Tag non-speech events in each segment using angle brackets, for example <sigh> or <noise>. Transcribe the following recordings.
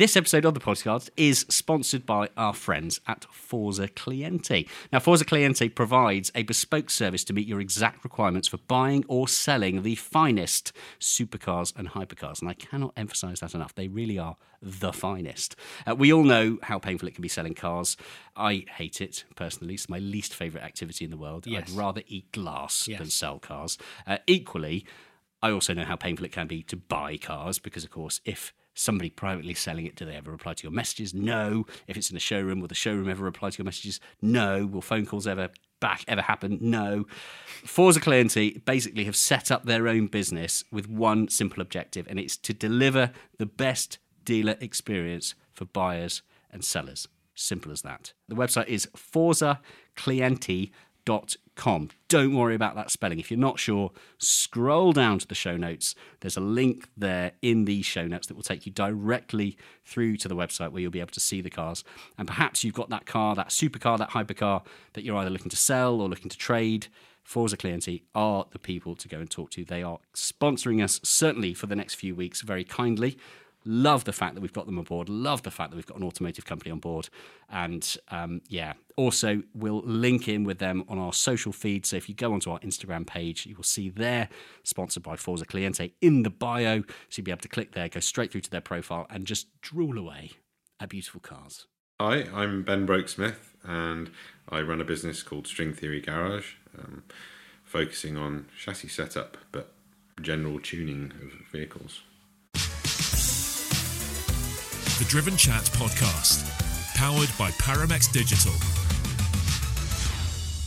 This episode of the podcast is sponsored by our friends at Forza Clienti. Now, Forza Clienti provides a bespoke service to meet your exact requirements for buying or selling the finest supercars and hypercars. And I cannot emphasize that enough. They really are the finest. Uh, we all know how painful it can be selling cars. I hate it personally. It's my least favorite activity in the world. Yes. I'd rather eat glass Yes. than sell cars. Uh, equally, I also know how painful it can be to buy cars because, of course, if somebody privately selling it, do they ever reply to your messages? No. If it's in a showroom, will the showroom ever reply to your messages? No. Will phone calls ever back ever happen? No. Forza Clienti basically have set up their own business with one simple objective, and it's to deliver the best dealer experience for buyers and sellers. Simple as that. The website is Don't worry about that spelling. If you're not sure, scroll down to the show notes. There's a link there in the show notes that will take you directly through to the website where you'll be able to see the cars. And perhaps you've got that car, that supercar, that hypercar that you're either looking to sell or looking to trade. Forza Clienti are the people to go and talk to. They are sponsoring us certainly for the next few weeks very kindly. Love the fact that we've got them on board. Love the fact that we've got an automotive company on board. And um, yeah, also we'll link in with them on our social feed. So if you go onto our Instagram page, you will see they're sponsored by Forza Clienti in the bio. So you'll be able to click there, go straight through to their profile, and just drool away at beautiful cars. Hi, I'm Ben Broke-Smith, and I run a business called String Theory Garage, um, focusing on chassis setup but general tuning of vehicles. The Driven Chat podcast, powered by Paramex Digital.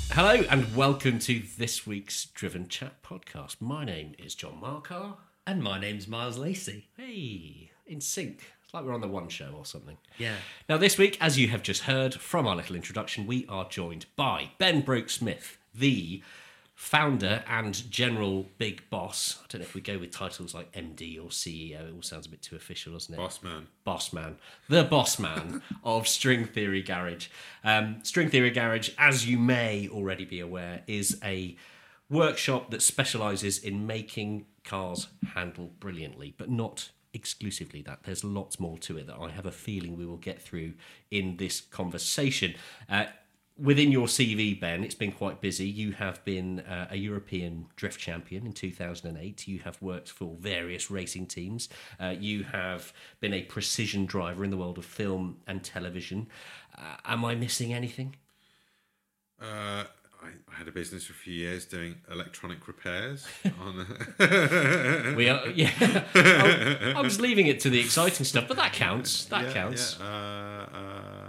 Hello and welcome to this week's Driven Chat podcast. My name is John Marcar. And my name's Miles Lacey. Hey, in sync. It's like we're on the one show or something. Yeah. Now, this week, as you have just heard from our little introduction, we are joined by Ben Broke-Smith, the founder and general big boss. I don't know if we go with titles like MD or CEO. It all sounds a bit too official, doesn't it? Boss man. boss man, the boss man <laughs> of String Theory Garage. Um, String Theory Garage, as you may already be aware, is a workshop that specialises in making cars handle brilliantly, but not exclusively that. There's lots more to it that I have a feeling we will get through in this conversation. Uh, within your CV, Ben, it's been quite busy. You have been uh, a European drift champion in 2008. You have worked for various racing teams. Uh, you have been a precision driver in the world of film and television. Uh, am I missing anything? Uh, I, I had a business for a few years doing electronic repairs. <laughs> on <laughs> We are, <laughs> yeah. I, I was leaving it to the exciting stuff, but that counts. That Yeah, counts. yeah, uh, uh,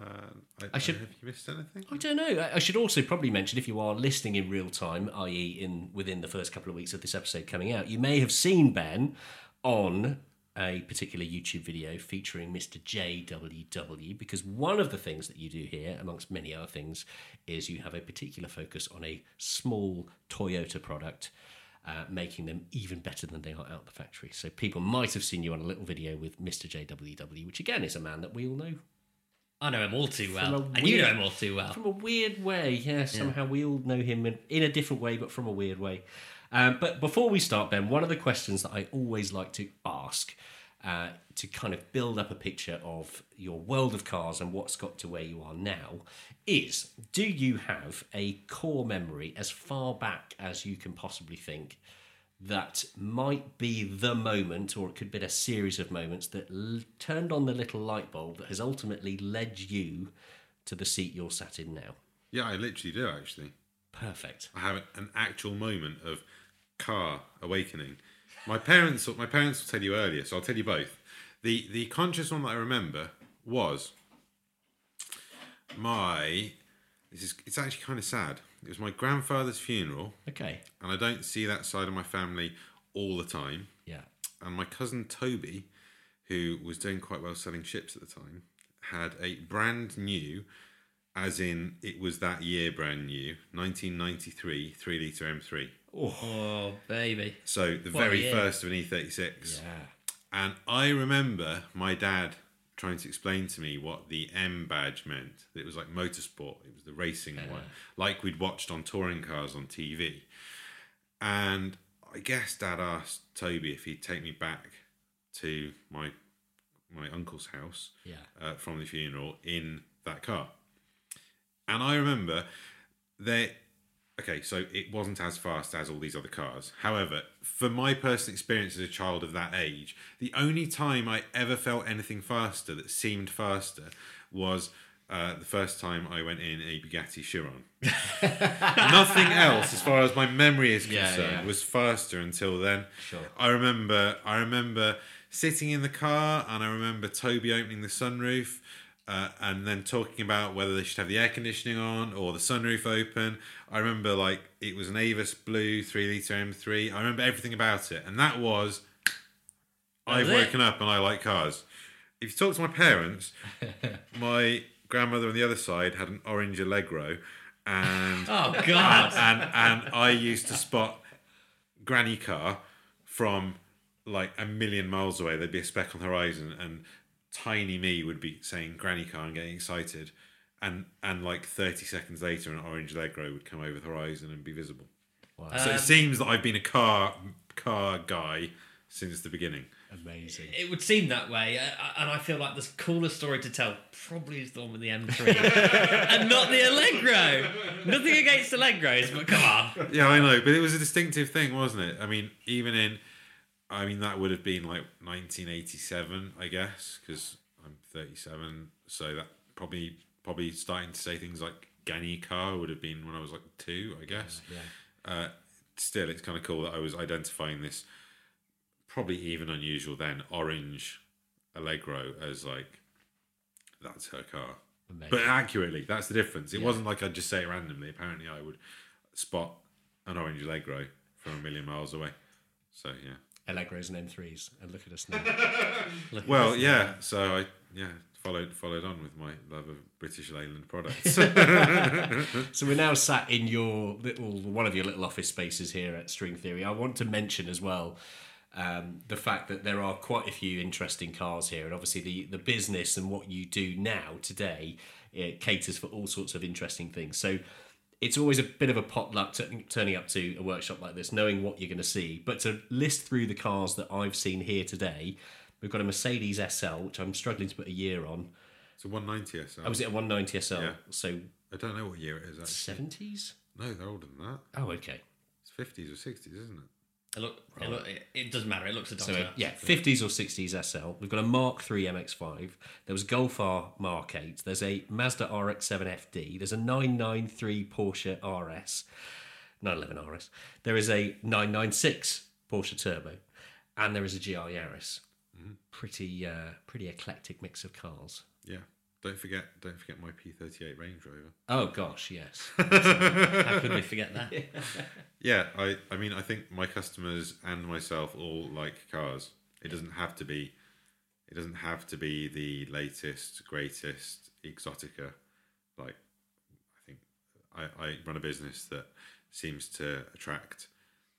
I, should- Have you missed anything? I don't know. I- I should also probably mention if you are listening in real time, i.e., in within the first couple of weeks of this episode coming out, you may have seen Ben on a particular YouTube video featuring Mr. JWW because one of the things that you do here, amongst many other things, is you have a particular focus on a small Toyota product. Uh, making them even better than they are out the factory. So people might have seen you on a little video with Mr. JWW, which again is a man that we all know I know him all too well, and you know him all too well. from a weird way. Yeah, somehow we all know him in, in a different way, but from a weird way. Um, but before we start, Ben, one of the questions that I always like to ask uh, to kind of build up a picture of your world of cars and what's got to where you are now is do you have a core memory as far back as you can possibly think that might be the moment, or it could be a series of moments that l- turned on the little light bulb that has ultimately led you to the seat you're sat in now. Yeah, I literally do actually. Perfect. I have an actual moment of car awakening. My parents, my parents will tell you earlier, so I'll tell you both. The the conscious one that I remember was my. This is it's actually kind of sad. It was my grandfather's funeral, Okay. and I don't see that side of my family all the time. Yeah. And my cousin Toby, who was doing quite well selling ships at the time, had a brand new, as in it was that year brand new, 1993 three litre M3. Oh, baby. So the What a very year. first of an E36. Yeah. And I remember my dad trying to explain to me what the M badge meant. It was like motorsport, it was the racing one, like we'd watched on touring cars on TV. And I guess dad asked Toby if he'd take me back to my my uncle's house Yeah. uh, from the funeral in that car. And I remember that, okay, so it wasn't as fast as all these other cars. However, for my personal experience as a child of that age, the only time I ever felt anything faster that seemed faster was uh, the first time I went in a Bugatti Chiron. <laughs> Nothing else, as far as my memory is Yeah, concerned, yeah. was faster until then. Sure. I remember I remember sitting in the car and I remember Toby opening the sunroof uh, and then talking about whether they should have the air conditioning on or the sunroof open. I remember like it was an Avus Blue 3 litre M3. I remember everything about it. And that was I've it? woken up and I like cars. If you talk to my parents, <laughs> my grandmother on the other side had an orange Allegro and <laughs> Oh, God. and and I used to spot granny car from like a million miles away. There'd be a speck on the horizon, and tiny me would be saying granny car and getting excited, and and like thirty seconds later, an orange Allegro would come over the horizon and be visible. Wow. So Um, it seems that I've been a car car guy since the beginning. Amazing. It would seem that way, uh, and I feel like the coolest story to tell probably is the one with the M3 <laughs> and not the Allegro. Nothing against Allegros, but come on. Yeah, I know, but it was a distinctive thing, wasn't it? I mean, even in, I mean, that would have been like 1987, I guess, because I'm 37, so that probably probably starting to say things like Gani car would have been when I was like two, I guess. Yeah. Uh, still, it's kind of cool that I was identifying this, probably even unusual then, orange Allegro as like that's her car. Amazing. But accurately, that's the difference. It wasn't like I'd just say it randomly. Apparently, I would spot an orange Allegro from a million miles away. So yeah. Allegros and M3s, and look at us now. <laughs> At Well, this. yeah. So I yeah followed followed on with my love of British Leyland products. <laughs> <laughs> So we're now sat in your little one of your little office spaces here at String Theory. I want to mention as well um, the fact that there are quite a few interesting cars here, and obviously the the business and what you do now today it caters for all sorts of interesting things. So it's always a bit of a potluck t- turning up to a workshop like this, knowing what you're going to see. But to list through the cars that I've seen here today, we've got a Mercedes SL, which I'm struggling to put a year on. so 190 SL. Oh, was it a 190 SL? Yeah. So I don't know what year it is actually. Seventies. No, they're older than that. Oh, okay. It's fifties or sixties, isn't it? It, look, it, look, it, it doesn't matter. It looks a doctor. uh, yeah, fifties or sixties SL. We've got a Mark III MX5. There was Golf R Mark 8. There's a Mazda RX-7 FD. There's a 993 Porsche RS, 911 RS. There is a 996 Porsche Turbo, and there is a GR Yaris. Pretty, uh, pretty eclectic mix of cars. Yeah. Don't forget, don't forget my P38 Range Rover. Oh gosh, yes. <laughs> How could we forget that? Yeah, I, I mean, I think my customers and myself all like cars. It doesn't have to be, it doesn't have to be the latest, greatest exotica. Like, I think I, I run a business that seems to attract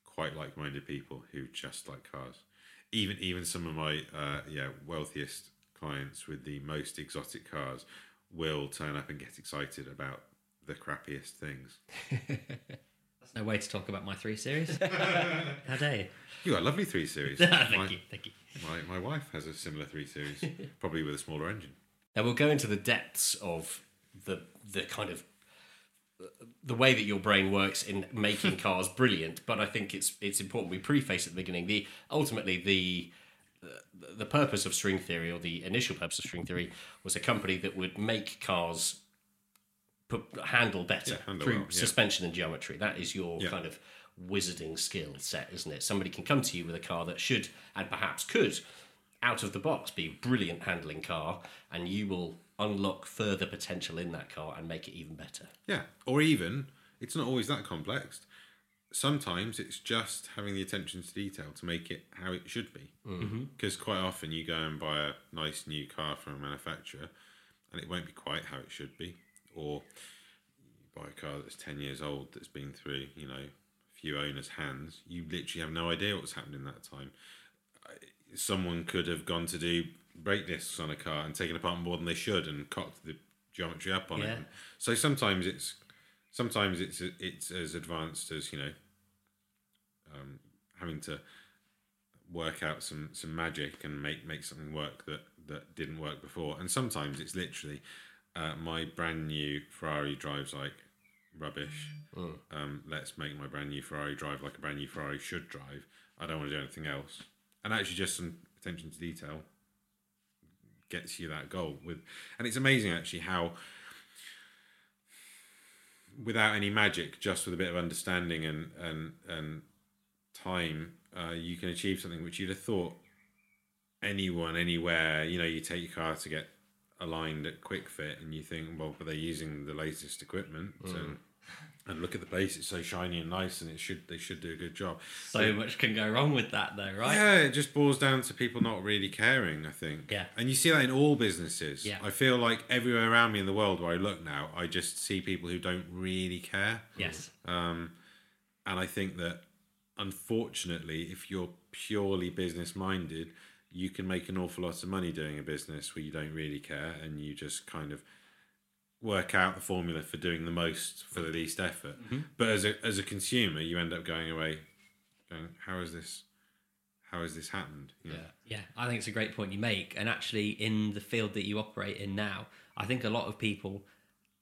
quite like-minded people who just like cars. Even even some of my uh, yeah wealthiest clients with the most exotic cars will turn up and get excited about the crappiest things. <laughs> That's no way to talk about my three series. <laughs> How dare you? You got a lovely three series. <laughs> thank my, you, thank you. My, my wife has a similar three series, probably with a smaller engine. Now we'll go into the depths of the the kind of the way that your brain works in making cars brilliant. But I think it's it's important we preface at the beginning the ultimately the the purpose of string theory or the initial purpose of string theory was a company that would make cars put, handle better Yeah, handle through well, yeah. suspension and geometry. That is your Yeah. kind of wizarding skill set, isn't it? Somebody can come to you with a car that should and perhaps could, out of the box, be a brilliant handling car, and you will unlock further potential in that car and make it even better. Yeah, or even it's not always that complex. Sometimes it's just having the attention to detail to make it how it should be. Mm-hmm. Because quite often you go and buy a nice new car from a manufacturer, and it won't be quite how it should be. Or you buy a car that's ten years old that's been through you know a few owners' hands. You literally have no idea what's happened in that time. someone could have gone to do brake discs on a car and taken apart more than they should and cocked the geometry up on Yeah. it. So sometimes it's sometimes it's it's as advanced as you know um, having to work out some some magic and make make something work that that didn't work before. And sometimes it's literally uh, my brand new Ferrari drives like rubbish. Um, let's make my brand new Ferrari drive like a brand new Ferrari should drive. I don't want to do anything else. And actually, just some attention to detail gets you that goal. With, and it's amazing actually how, without any magic, just with a bit of understanding and and and time, uh, you can achieve something which you'd have thought anyone anywhere. You know, you take your car to get aligned at Kwik Fit, and you think, well, but they're using the latest equipment and. And look at the place; it's so shiny and nice, and it should they should do a good job. So much can go wrong with that, though, right? Yeah, it just boils down to people not really caring, I think. Yeah. And you see that in all businesses. Yeah. I feel like everywhere around me in the world where I look now, I just see people who don't really care. Yes. Um, and I think that unfortunately, if you're purely business minded, you can make an awful lot of money doing a business where you don't really care and you just kind of work out the formula for doing the most for the least effort. But as a as a consumer, you end up going away going, How is this how has this happened? You know? Yeah, I think it's a great point you make. And actually, in the field that you operate in now, I think a lot of people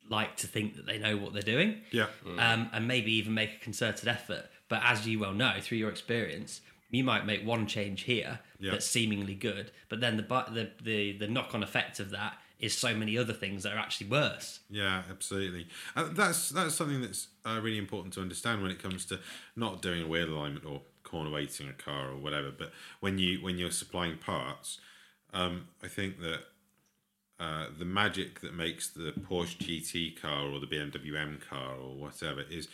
like to think that they know what they're doing. Yeah. um, and maybe even make a concerted effort. But as you well know through your experience, you might make one change here Yeah. that's seemingly good, but then the the the, the knock on effect of that is so many other things that are actually worse. Yeah, absolutely. Uh, that's that's something that's uh, really important to understand when it comes to not doing a wheel alignment or corner weighting a car or whatever. But when you when you're supplying parts, um, I think that uh, the magic that makes the Porsche GT car or the BMW M car or whatever is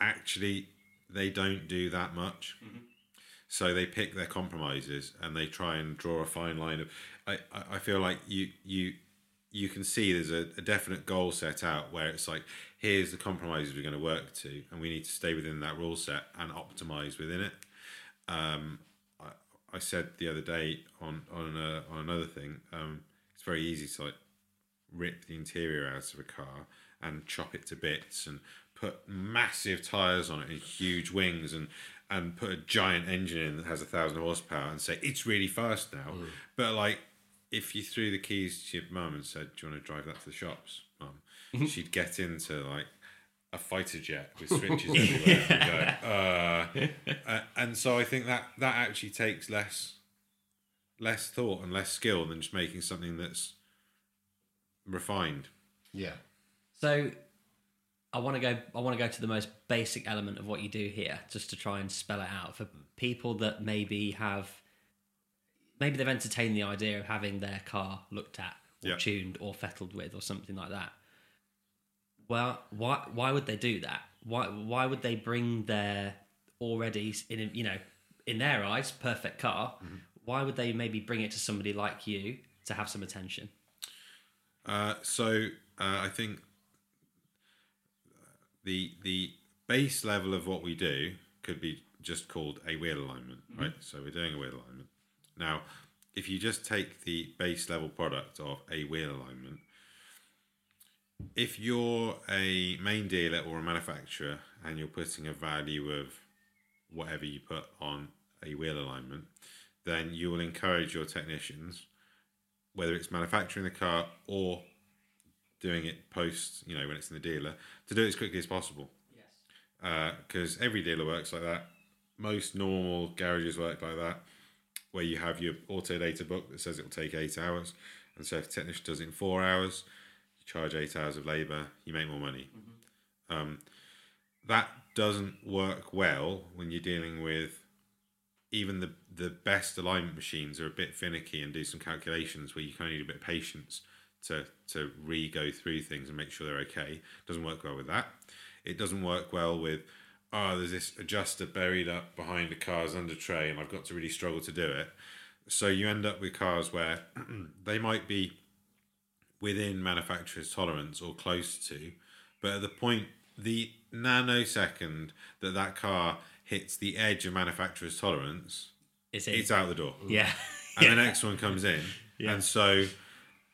actually they don't do that much. So they pick their compromises and they try and draw a fine line of. I, I- feel like you you you can see there's a, a definite goal set out where it's like here's the compromises we're going to work to and we need to stay within that rule set and optimize within it. Um, I, I said the other day on on uh, on another thing, um, it's very easy to like rip the interior out of a car and chop it to bits and put massive tires on it and huge wings and and put a giant engine in that has a thousand horsepower and say it's really fast now. But like if you threw the keys to your mum and said, "Do you want to drive that to the shops, mum?" She'd get into like a fighter jet with <laughs> switches everywhere and go, uh, <laughs> uh, and so I think that that actually takes less less thought and less skill than just making something that's refined. Yeah. So I want to go. I want to go to the most basic element of what you do here, just to try and spell it out for people that maybe have, maybe they've entertained the idea of having their car looked at, or Yeah. tuned, or fettled with, or something like that. Well, why why would they do that? Why why would they bring their already in you know in their eyes perfect car? Why would they maybe bring it to somebody like you to have some attention? Uh, so uh, I think the the base level of what we do could be just called a wheel alignment, mm-hmm. right? So we're doing a wheel alignment. Now, if you just take the base level product of a wheel alignment, if you're a main dealer or a manufacturer and you're putting a value of whatever you put on a wheel alignment, then you will encourage your technicians whether it's manufacturing the car or doing it post, you know, when it's in the dealer, to do it as quickly as possible. Yes. Because every dealer works like that. Most normal garages work like that, where you have your auto data book that says it will take eight hours. And so if a technician does it in four hours, you charge eight hours of labour, you make more money. Um, that doesn't work well when you're dealing with even the the best alignment machines are a bit finicky and do some calculations where you kind of need a bit of patience to to re go through things and make sure they're okay. Doesn't work well with that. It doesn't work well with oh, there's this adjuster buried up behind the car's under tray and I've got to really struggle to do it. So you end up with cars where <clears throat> they might be within manufacturer's tolerance or close to, but at the point, the nanosecond that that car hits the edge of manufacturer's tolerance, it's out the door. yeah. And the <laughs> next one comes in. And so,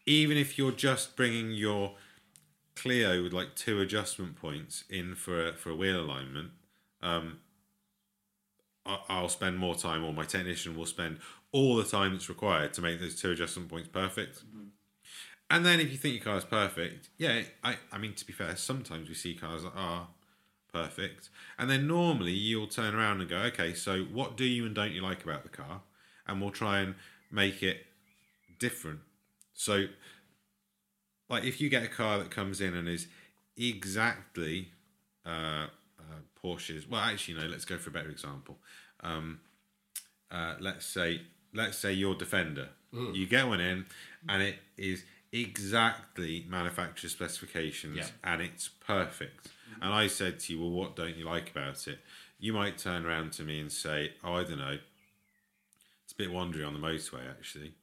even if you're just bringing your Clio with like two adjustment points in for a, for a wheel alignment, um, I- I'll spend more time, or my technician will spend all the time that's required to make those two adjustment points perfect. And then if you think your car is perfect, yeah, I, I mean, to be fair, sometimes we see cars that are perfect. And then normally you'll turn around and go, okay, so what do you and don't you like about the car? And we'll try and make it different. So, like, if you get a car that comes in and is exactly uh, uh, Porsche's, well, actually, no, let's go for a better example. Um, uh, let's say, let's say your Defender. You get one in, and it is exactly manufacturer specifications, Yeah. and it's perfect. And I said to you, well, what don't you like about it? You might turn around to me and say, oh, I don't know. It's a bit wandery on the motorway, actually.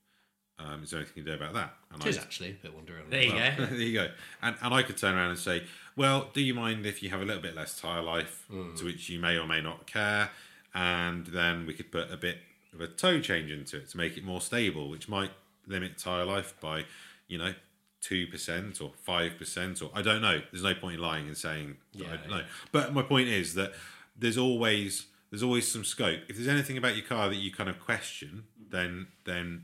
Um, is there anything you can do about that? And It I is actually a bit wondering. There you well, go. <laughs> there you go. And and I could turn around and say, well, do you mind if you have a little bit less tire life, to which you may or may not care, and then we could put a bit of a toe change into it to make it more stable, which might limit tire life by, you know. Two percent or five percent or I don't know. There's no point in lying and saying that I don't know. But my point is that there's always there's always some scope. If there's anything about your car that you kind of question, then then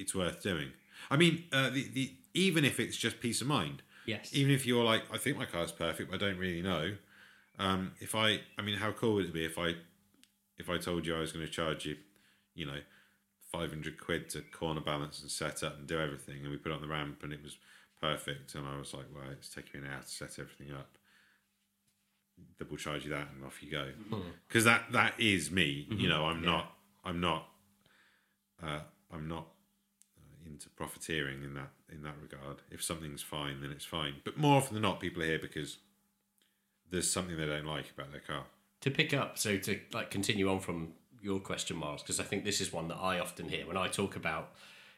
it's worth doing. I mean, uh, the, the even if it's just peace of mind. Yes. Even if you're like, I think my car's perfect, but I don't really know. Um, if I, I mean, how cool would it be if I, if I told you I was going to charge you, you know, five hundred quid to corner balance and set up and do everything, and we put it on the ramp and it was perfect, and I was like, well, it's taking me an hour to set everything up. Double charge you that, and off you go. Because that that is me. You know, I'm not. I'm not. Uh, I'm not into profiteering in that in that regard. If something's fine, then it's fine. But more often than not, people are here because there's something they don't like about their car. to pick up so to like continue on from your question miles because i think this is one that i often hear when i talk about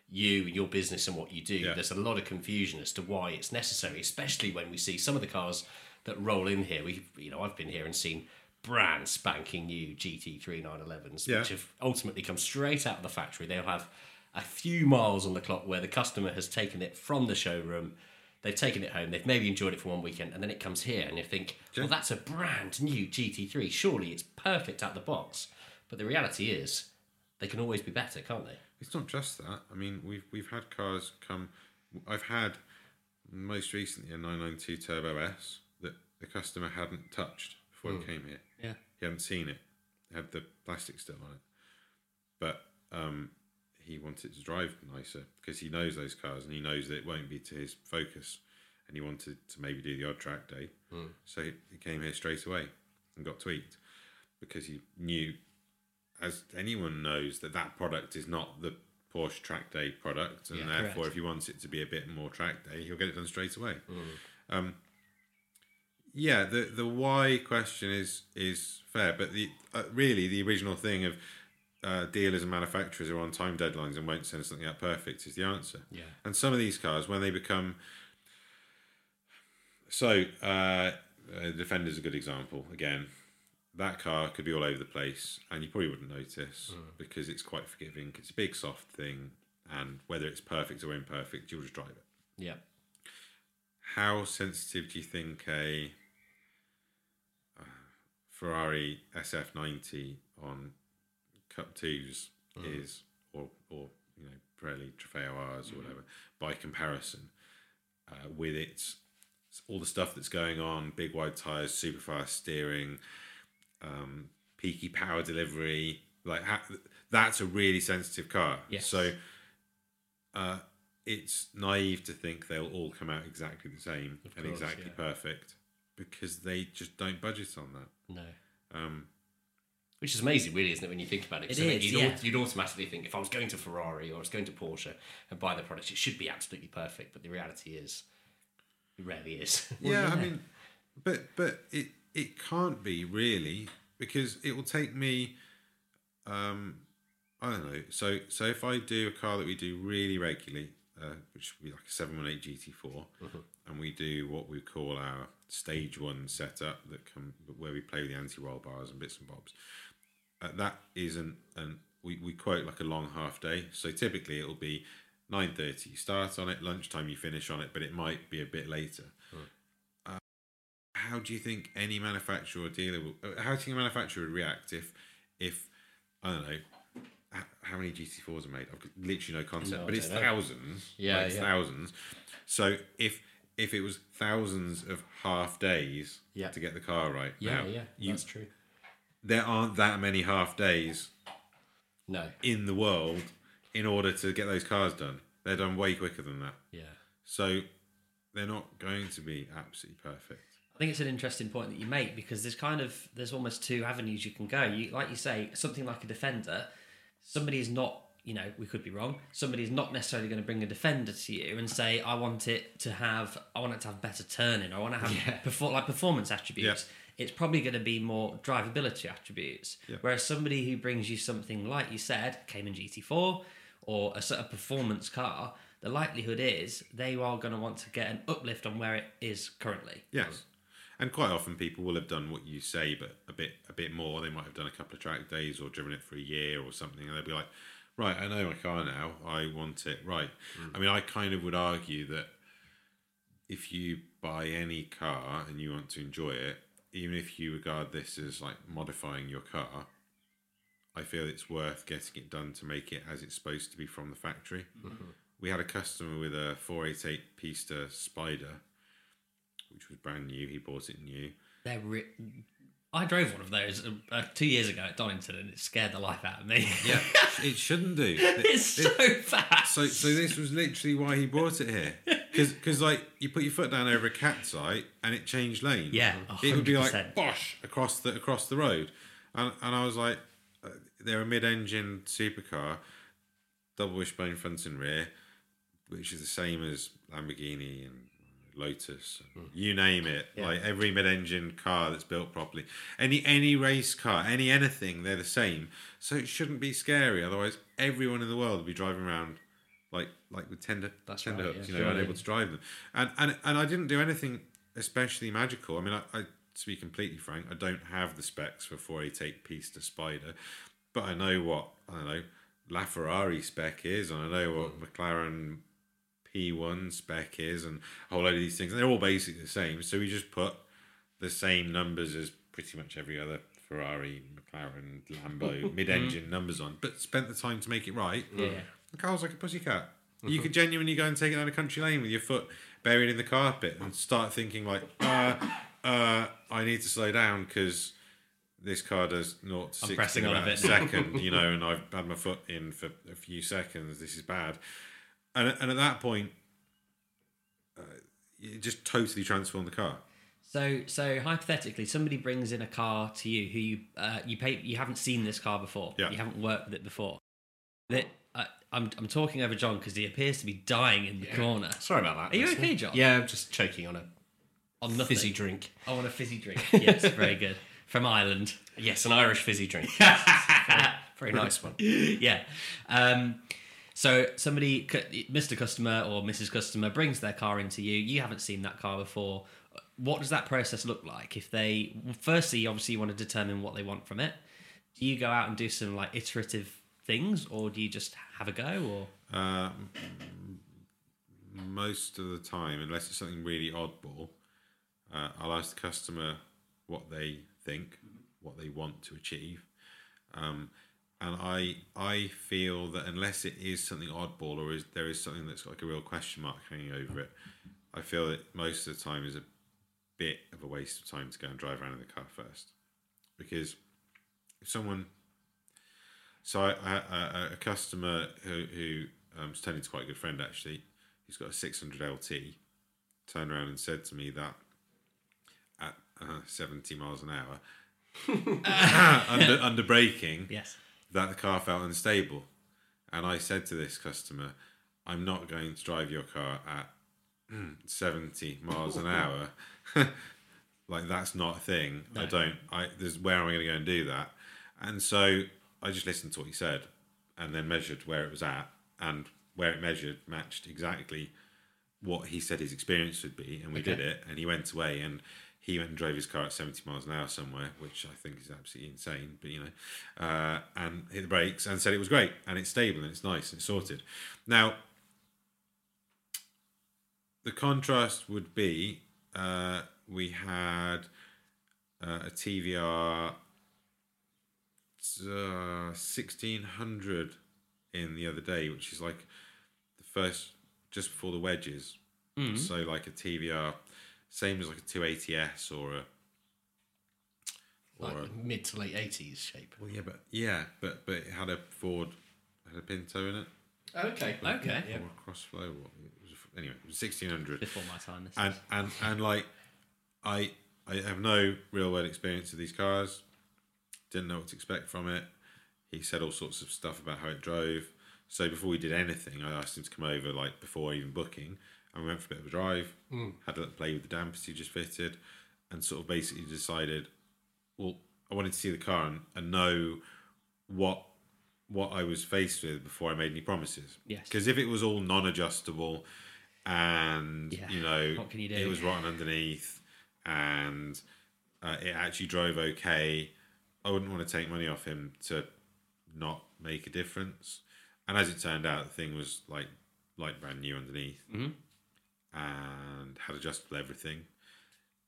you and your business and what you do Yeah. there's a lot of confusion as to why it's necessary especially when we see some of the cars that roll in here we you know i've been here and seen brand spanking new gt3 911s Yeah. which have ultimately come straight out of the factory they'll have a few miles on the clock where the customer has taken it from the showroom They've taken it home. They've maybe enjoyed it for one weekend, and then it comes here, and you think, "Well, that's a brand new GT3. Surely it's perfect out the box." But the reality is, they can always be better, can't they? It's not just that. I mean, we've we've had cars come. I've had most recently a 992 Turbo S that the customer hadn't touched before he came here. Yeah. He hadn't seen it. It had the plastic still on it, but um, he wanted to drive nicer because he knows those cars and he knows that it won't be to his focus, and he wanted to maybe do the odd track day. So he, came here straight away and got tweaked because he knew, as anyone knows, that that product is not the Porsche track day product, and Yeah, therefore, correct. if he wants it to be a bit more track day, he'll get it done straight away. Um, yeah, the the why question is is fair, but the uh, really the original thing of uh, dealers and manufacturers are on time deadlines and won't send something out perfect is the answer. Yeah. And some of these cars, when they become so, uh, uh, Defender's a good example. Again, that car could be all over the place, and you probably wouldn't notice because it's quite forgiving. It's a big, soft thing, and whether it's perfect or imperfect, you'll just drive it Yeah. how sensitive do you think a uh, Ferrari SF90 on Cup Twos is, or or you know Pirelli Trofeo R's or whatever, by comparison, uh, with its all the stuff that's going on, big wide tires, super fast steering, um, peaky power delivery, like ha- that's a really sensitive car. Yes. So uh, it's naive to think they'll all come out exactly the same and exactly yeah. perfect because they just don't budget on that. No. Um, Which is amazing, really, isn't it, when you think about it? It 'Cause I think is, you'd, yeah. you'd automatically think if I was going to Ferrari or I was going to Porsche and buy the product, it should be absolutely perfect. But the reality is, it rarely is. <laughs> yeah, I mean, but but it it can't be really because it will take me. Um, I don't know. So so if I do a car that we do really regularly, uh, which would be like a seven one eight GT 4 and we do what we call our stage one setup that come where we play with the anti roll bars and bits and bobs. Uh, that isn't an we, we quote like a long half day. So typically it'll be nine thirty. You start on it, lunchtime you finish on it, but it might be a bit later how do you think any manufacturer or dealer will, uh, how do you think a manufacturer would react if if I don't know how many GT4s are made? I've literally no concept, No, but it's know. thousands. Yeah, like, it's yeah. thousands. So if if it was thousands of half days Yeah. to get the car right, yeah, now, yeah, you, that's true. There aren't that many half days No, in the world in order to get those cars done. They're done way quicker than that. yeah, So they're not going to be absolutely perfect. I think it's an interesting point that you make because there's kind of there's almost two avenues you can go. You like you say something like a defender. Somebody is not, you know, we could be wrong. Somebody is not necessarily going to bring a defender to you and say, "I want it to have, I want it to have better turning. I want to have Yeah. perfor- like performance attributes." It's probably going to be more drivability attributes. Yeah. Whereas somebody who brings you something like you said, Cayman GT4 or a sort of performance car, the likelihood is they are going to want to get an uplift on where it is currently. Yes. And quite often people will have done what you say, but a bit a bit more. They might have done a couple of track days or driven it for a year or something, and they'll be like, "Right, I know my car now. I want it right." Mm. I mean, I kind of would argue that if you buy any car and you want to enjoy it, even if you regard this as like modifying your car, I feel it's worth getting it done to make it as it's supposed to be from the factory. We had a customer with a 488 Pista Spider, which was brand new. He bought it new. They're re- I drove one of those uh, uh, two years ago at Donington, and it scared the life out of me. Yeah, <laughs> it shouldn't do. it's It- so fast. so, so this was literally why he brought it here, <laughs> because like you put your foot down over a cat's eye and it changed lane. Yeah, it would be like 100%. bosh across the across the road, and and I was like, uh, they're a mid-engine supercar, double wishbone front and rear, which is the same as Lamborghini and Lotus, and you name it. Like every mid-engine car that's built properly, any any race car, any anything, they're the same. So it shouldn't be scary. Otherwise, everyone in the world would be driving around like like with tender That's tender right, hooks, yeah. you know, Surely. unable to drive them. And and and I didn't do anything especially magical. I mean, I, I to be completely frank, I don't have the specs for 488 Pista Spider, but I know what I don't know LaFerrari spec is, and I know what mm. McLaren P1 spec is, and a whole load of these things. And they're all basically the same. So we just put the same numbers as pretty much every other Ferrari, McLaren, Lambo, <laughs> mid-engine mm. numbers on, but spent the time to make it right. Yeah. The car's like a pussycat. You could genuinely go and take it down a country lane with your foot buried in the carpet and start thinking like, uh, uh, I need to slow down because this car does not to I'm pressing on a bit. second, you know, <laughs> and I've had my foot in for a few seconds. This is bad. And, and at that point, uh, you just totally transform the car. So, so hypothetically, somebody brings in a car to you who you uh, you pay you haven't seen this car before. Yeah. You haven't worked with it before. That I'm I'm talking over John because he appears to be dying in the corner. Sorry about that. Are you okay, John? Yeah, I'm just choking on a On nothing. fizzy drink. I want a fizzy drink. <laughs> Yes, very good. From Ireland. Yes, an Irish fizzy drink. <laughs> Very nice one. <laughs> yeah. Um, so somebody, Mr. Customer or Mrs. Customer, brings their car into you. You haven't seen that car before. What does that process look like? If they, firstly, obviously, you want to determine what they want from it. Do you go out and do some like iterative things, or do you just have a go? Or Um, most of the time, unless it's something really oddball, uh, I'll ask the customer what they think, what they want to achieve, um, and I I feel that unless it is something oddball or is there is something that's got like a real question mark hanging over it, I feel that most of the time is a bit of a waste of time to go and drive around in the car first, because if someone so I, I, I, a customer who, who um, is turning into quite a good friend actually, who's got a 600 LT, turned around and said to me that at uh, 70 miles an hour, <laughs> <laughs> under, under braking, yes, that the car felt unstable. And I said to this customer, I'm not going to drive your car at 70 miles an hour. <laughs> like that's not a thing. I don't I there's where am I going to go and do that? And so I just listened to what he said and then measured where it was at and where it measured matched exactly what he said his experience would be and we did it and he went away and he went and drove his car at 70 miles an hour somewhere which i think is absolutely insane but you know uh, and hit the brakes and said it was great and it's stable and it's nice and it's sorted. Now the contrast would be uh, we had uh, a tvr uh, 1600 in the other day which is like the first just before the wedges so like a tvr same as like a 280s or a or Like a mid to late 80s shape. well, yeah, but yeah, but but it had a Ford, had a Pinto in it, Okay. Okay. Yeah. a Crossflow. Or it was a, anyway, it was sixteen hundred, before my time. This and and and like, I I have no real world experience of these cars. Didn't know what to expect from it. He said all sorts of stuff about how it drove. So before we did anything, I asked him to come over, like before even booking, and we went for a bit of a drive. Had a little play with the dampers he just fitted, and sort of basically decided, well, I wanted to see the car and, and know what what I was faced with before I made any promises. Yes. Because if it was all non-adjustable, and Yeah. you know, What can you do? it was rotten underneath, and uh, it actually drove okay. I wouldn't want to take money off him to not make a difference. And as it turned out, the thing was like like brand new underneath, mm-hmm. and had adjustable everything.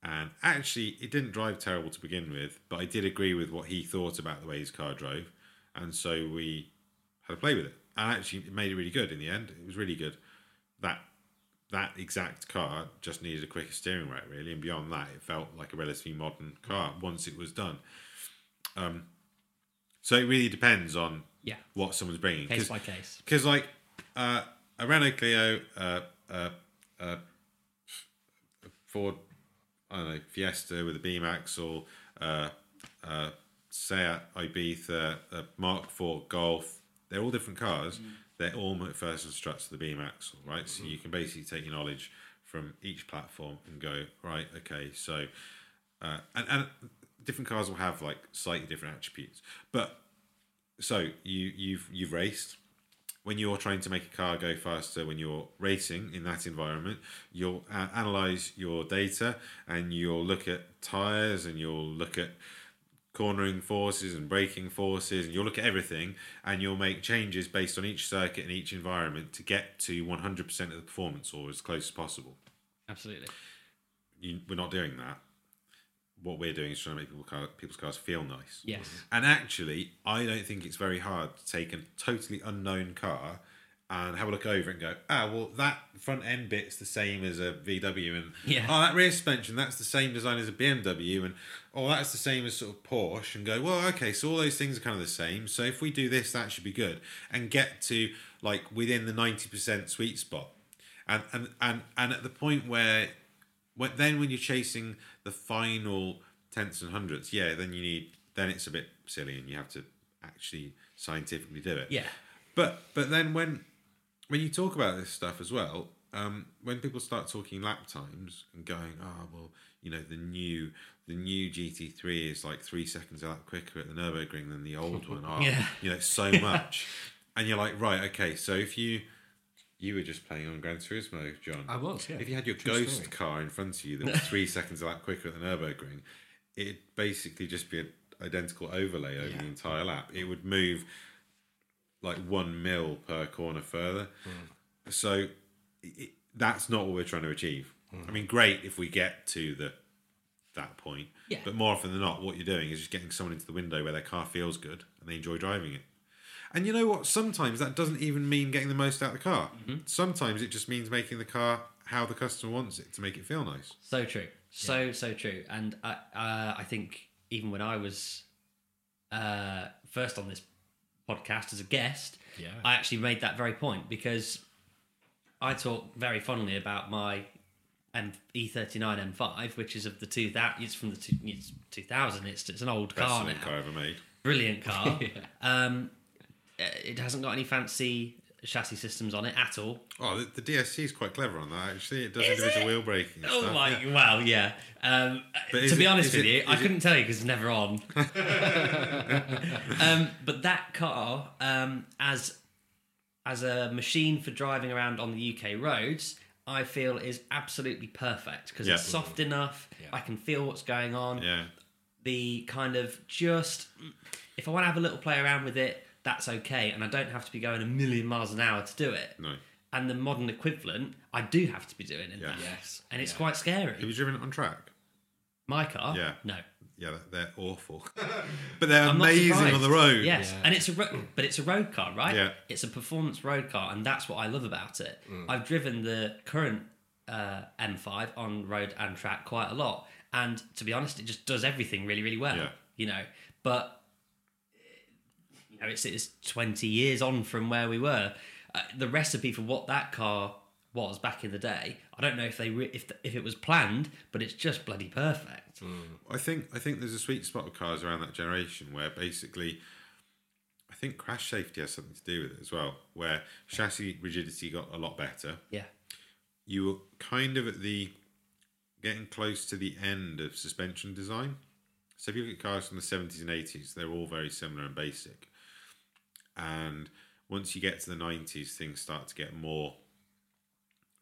And actually, it didn't drive terrible to begin with, but I did agree with what he thought about the way his car drove, and so we had a play with it. And actually, it made it really good in the end. It was really good. That that exact car just needed a quicker steering rack, really, and beyond that, it felt like a relatively modern car once it was done. Um, so it really depends on Yeah. what someone's bringing. case by case. because like uh, a Renault Clio, uh, uh, uh, Ford, I don't know, Fiesta with a beam axle, uh, uh, Seat Ibiza, a Mark IV Golf. They're all different cars. They're all MacPherson struts with the beam axle, right? So you can basically take your knowledge from each platform and go right. Okay, so uh, and and different cars will have like slightly different attributes, but so you you've you've raced. When you're trying to make a car go faster when you're racing in that environment you'll uh, analyze your data and you'll look at tires and you'll look at cornering forces and braking forces and you'll look at everything and you'll make changes based on each circuit and each environment to get to 100% of the performance or as close as possible. Absolutely. you, we're not doing that what we're doing is trying to make people car, people's cars feel nice. Yes. And actually, I don't think it's very hard to take a totally unknown car and have a look over it and go, ah, well, that front end bit's the same as a VW, and Yeah. oh, that rear suspension, that's the same design as a BMW, and oh, that's the same as sort of Porsche, and go, well, okay, so all those things are kind of the same. So if we do this, that should be good, and get to like within the ninety percent sweet spot, and and and and at the point where, when then when you're chasing the final tenths and hundredths, yeah, then you need then it's a bit silly, and you have to actually scientifically do it. Yeah. But but then when when you talk about this stuff as well, um, when people start talking lap times and going, oh well, you know the new the new GT3 is like three seconds a lap quicker at the Nurburgring than the old one. Oh, <laughs> Yeah. you know so <laughs> much, and you're like, right, okay. So if you you were just playing on Gran Turismo, John. I was, yeah. If you had your True ghost story. car in front of you that <laughs> was three seconds a lap quicker than the Nurburgring, it'd basically just be an identical overlay over the entire lap. It would move like one mil per corner further. Hmm. So it, that's not what we're trying to achieve. Hmm. I mean, great if we get to the that point, Yeah. but more often than not, what you're doing is just getting someone into the window where their car feels good and they enjoy driving it. And you know what? Sometimes that doesn't even mean getting the most out of the car. Mm-hmm. Sometimes it just means making the car how the customer wants it to make it feel nice. So true. So so true. And I uh, I think even when I was uh, first on this podcast as a guest, Yeah. I actually made that very point because I talk very fondly about my M- E39 M5, which is of the two that It's from the two, it's 2000. It's it's an old Best car now. car ever made. Brilliant car. <laughs> um, uh, it hasn't got any fancy chassis systems on it at all. Oh, the, the DSC is quite clever on that. Actually, it does Is individual it? wheel braking. And Oh stuff. my! yeah. Wow, yeah. Um, to be it- honest with it- you, I it- couldn't tell you because it's never on. um, but that car, um, as as a machine for driving around on the UK roads, I feel is absolutely perfect because Yeah. it's soft enough. I can feel what's going on. Yeah. The kind of just if I want to have a little play around with it, that's okay, and I don't have to be going a million miles an hour to do it. No. And the modern equivalent, I do have to be doing it. Yeah. Yes. And it's quite scary. Have you driven it on track? My car? Yeah. No. Yeah, they're- they're awful, <laughs> but they're I'm not amazing on surprised. the road. Yes, and it's a ro- but it's a road car, right? Yeah. It's a performance road car, and that's what I love about it. Mm. I've driven the current uh, M5 on road and track quite a lot, and to be honest, it just does everything really, really well. Yeah. You know, but you know, it's it's twenty years on from where we were. Uh, the recipe for what that car was back in the day, I don't know if they re- if if it was planned, but it's just bloody perfect. I think I think there's a sweet spot of cars around that generation where basically, I think crash safety has something to do with it as well. Where chassis rigidity got a lot better. Yeah. You were kind of at the getting close to the end of suspension design. So if you look at cars from the 70s and 80s, they're all very similar and basic. And once you get to the 90s, things start to get more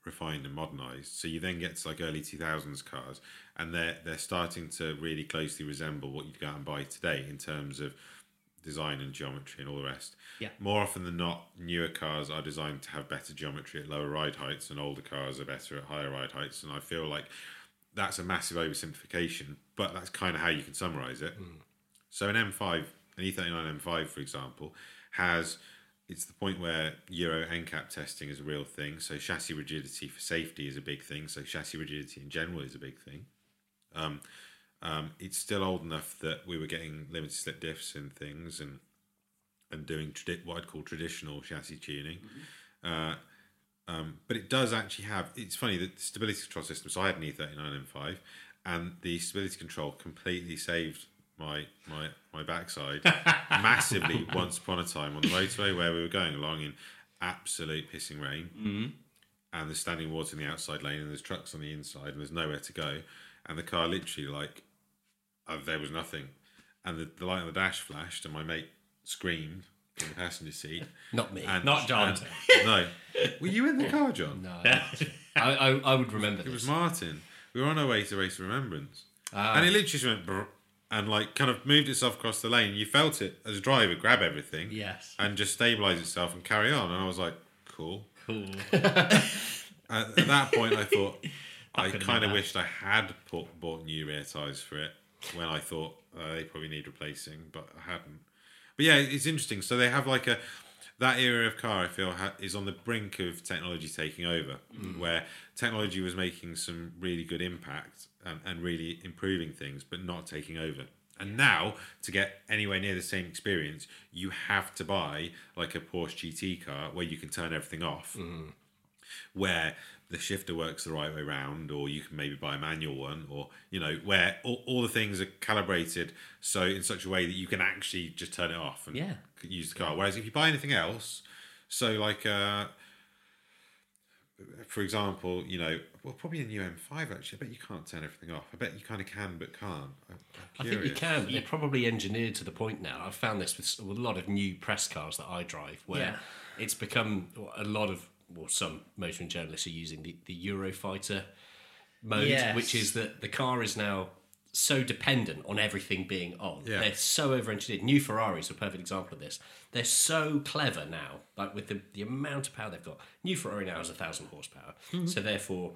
refined and modernized. So you then get to like early 2000s cars, and they're they're starting to really closely resemble what you'd go out and buy today in terms of design and geometry and all the rest. Yeah. More often than not, newer cars are designed to have better geometry at lower ride heights, and older cars are better at higher ride heights. And I feel like that's a massive oversimplification, but that's kind of how you can summarize it. Mm. So an M5, an E39 M5, for example, has it's the point where Euro NCAP testing is a real thing. So chassis rigidity for safety is a big thing. So chassis rigidity in general is a big thing. Um, um, it's still old enough that we were getting limited slip diffs and things, and and doing tradi- what I'd call traditional chassis tuning. Uh, um, but it does actually have. It's funny that the stability control system. So I had an E39 M5, and the stability control completely saved my my my backside <laughs> massively <laughs> once upon a time on the motorway where we were going along in absolute pissing rain, mm-hmm. and there's standing water in the outside lane, and there's trucks on the inside, and there's nowhere to go, and the car literally like uh, there was nothing, and the, the light on the dash flashed, and my mate screamed in the passenger seat. <laughs> Not me. And, Not John. and- no, were you in the car, John? No, I, I, I would remember It was. Martin. We were on our way to Race of Remembrance. Ah. and it literally just went brr, and like kind of moved itself across the lane. You felt it as a driver grab everything Yes. and just stabilize itself and carry on. And I was like, cool. Cool. <laughs> At, at that point, I thought <laughs> I kind of wished I had put, bought new rear tyres for it when I thought uh, they probably need replacing, but I hadn't. But yeah, it's interesting. So they have like a that era of car. I feel ha- is on the brink of technology taking over, where technology was making some really good impact and, and really improving things, but not taking over. And now, to get anywhere near the same experience, you have to buy like a Porsche GT car where you can turn everything off where the shifter works the right way round, or you can maybe buy a manual one, or you know where all, all the things are calibrated so in such a way that you can actually just turn it off and Yeah. use the car. Whereas if you buy anything else, so like uh, for example, you know, well probably a new M5 actually, I bet you can't turn everything off. I bet you kind of can but can't. I'm, I'm I think you can. They're probably engineered to the point now. I've found this with, with a lot of new press cars that I drive, where Yeah. it's become a lot of, well, some motoring journalists are using the, the Eurofighter mode, Yes. which is that the car is now so dependent on everything being on. Yeah. They're so over engineered. New Ferraris are a perfect example of this. They're so clever now, like with the, the amount of power they've got. New Ferrari now has a thousand horsepower. Mm-hmm. So therefore,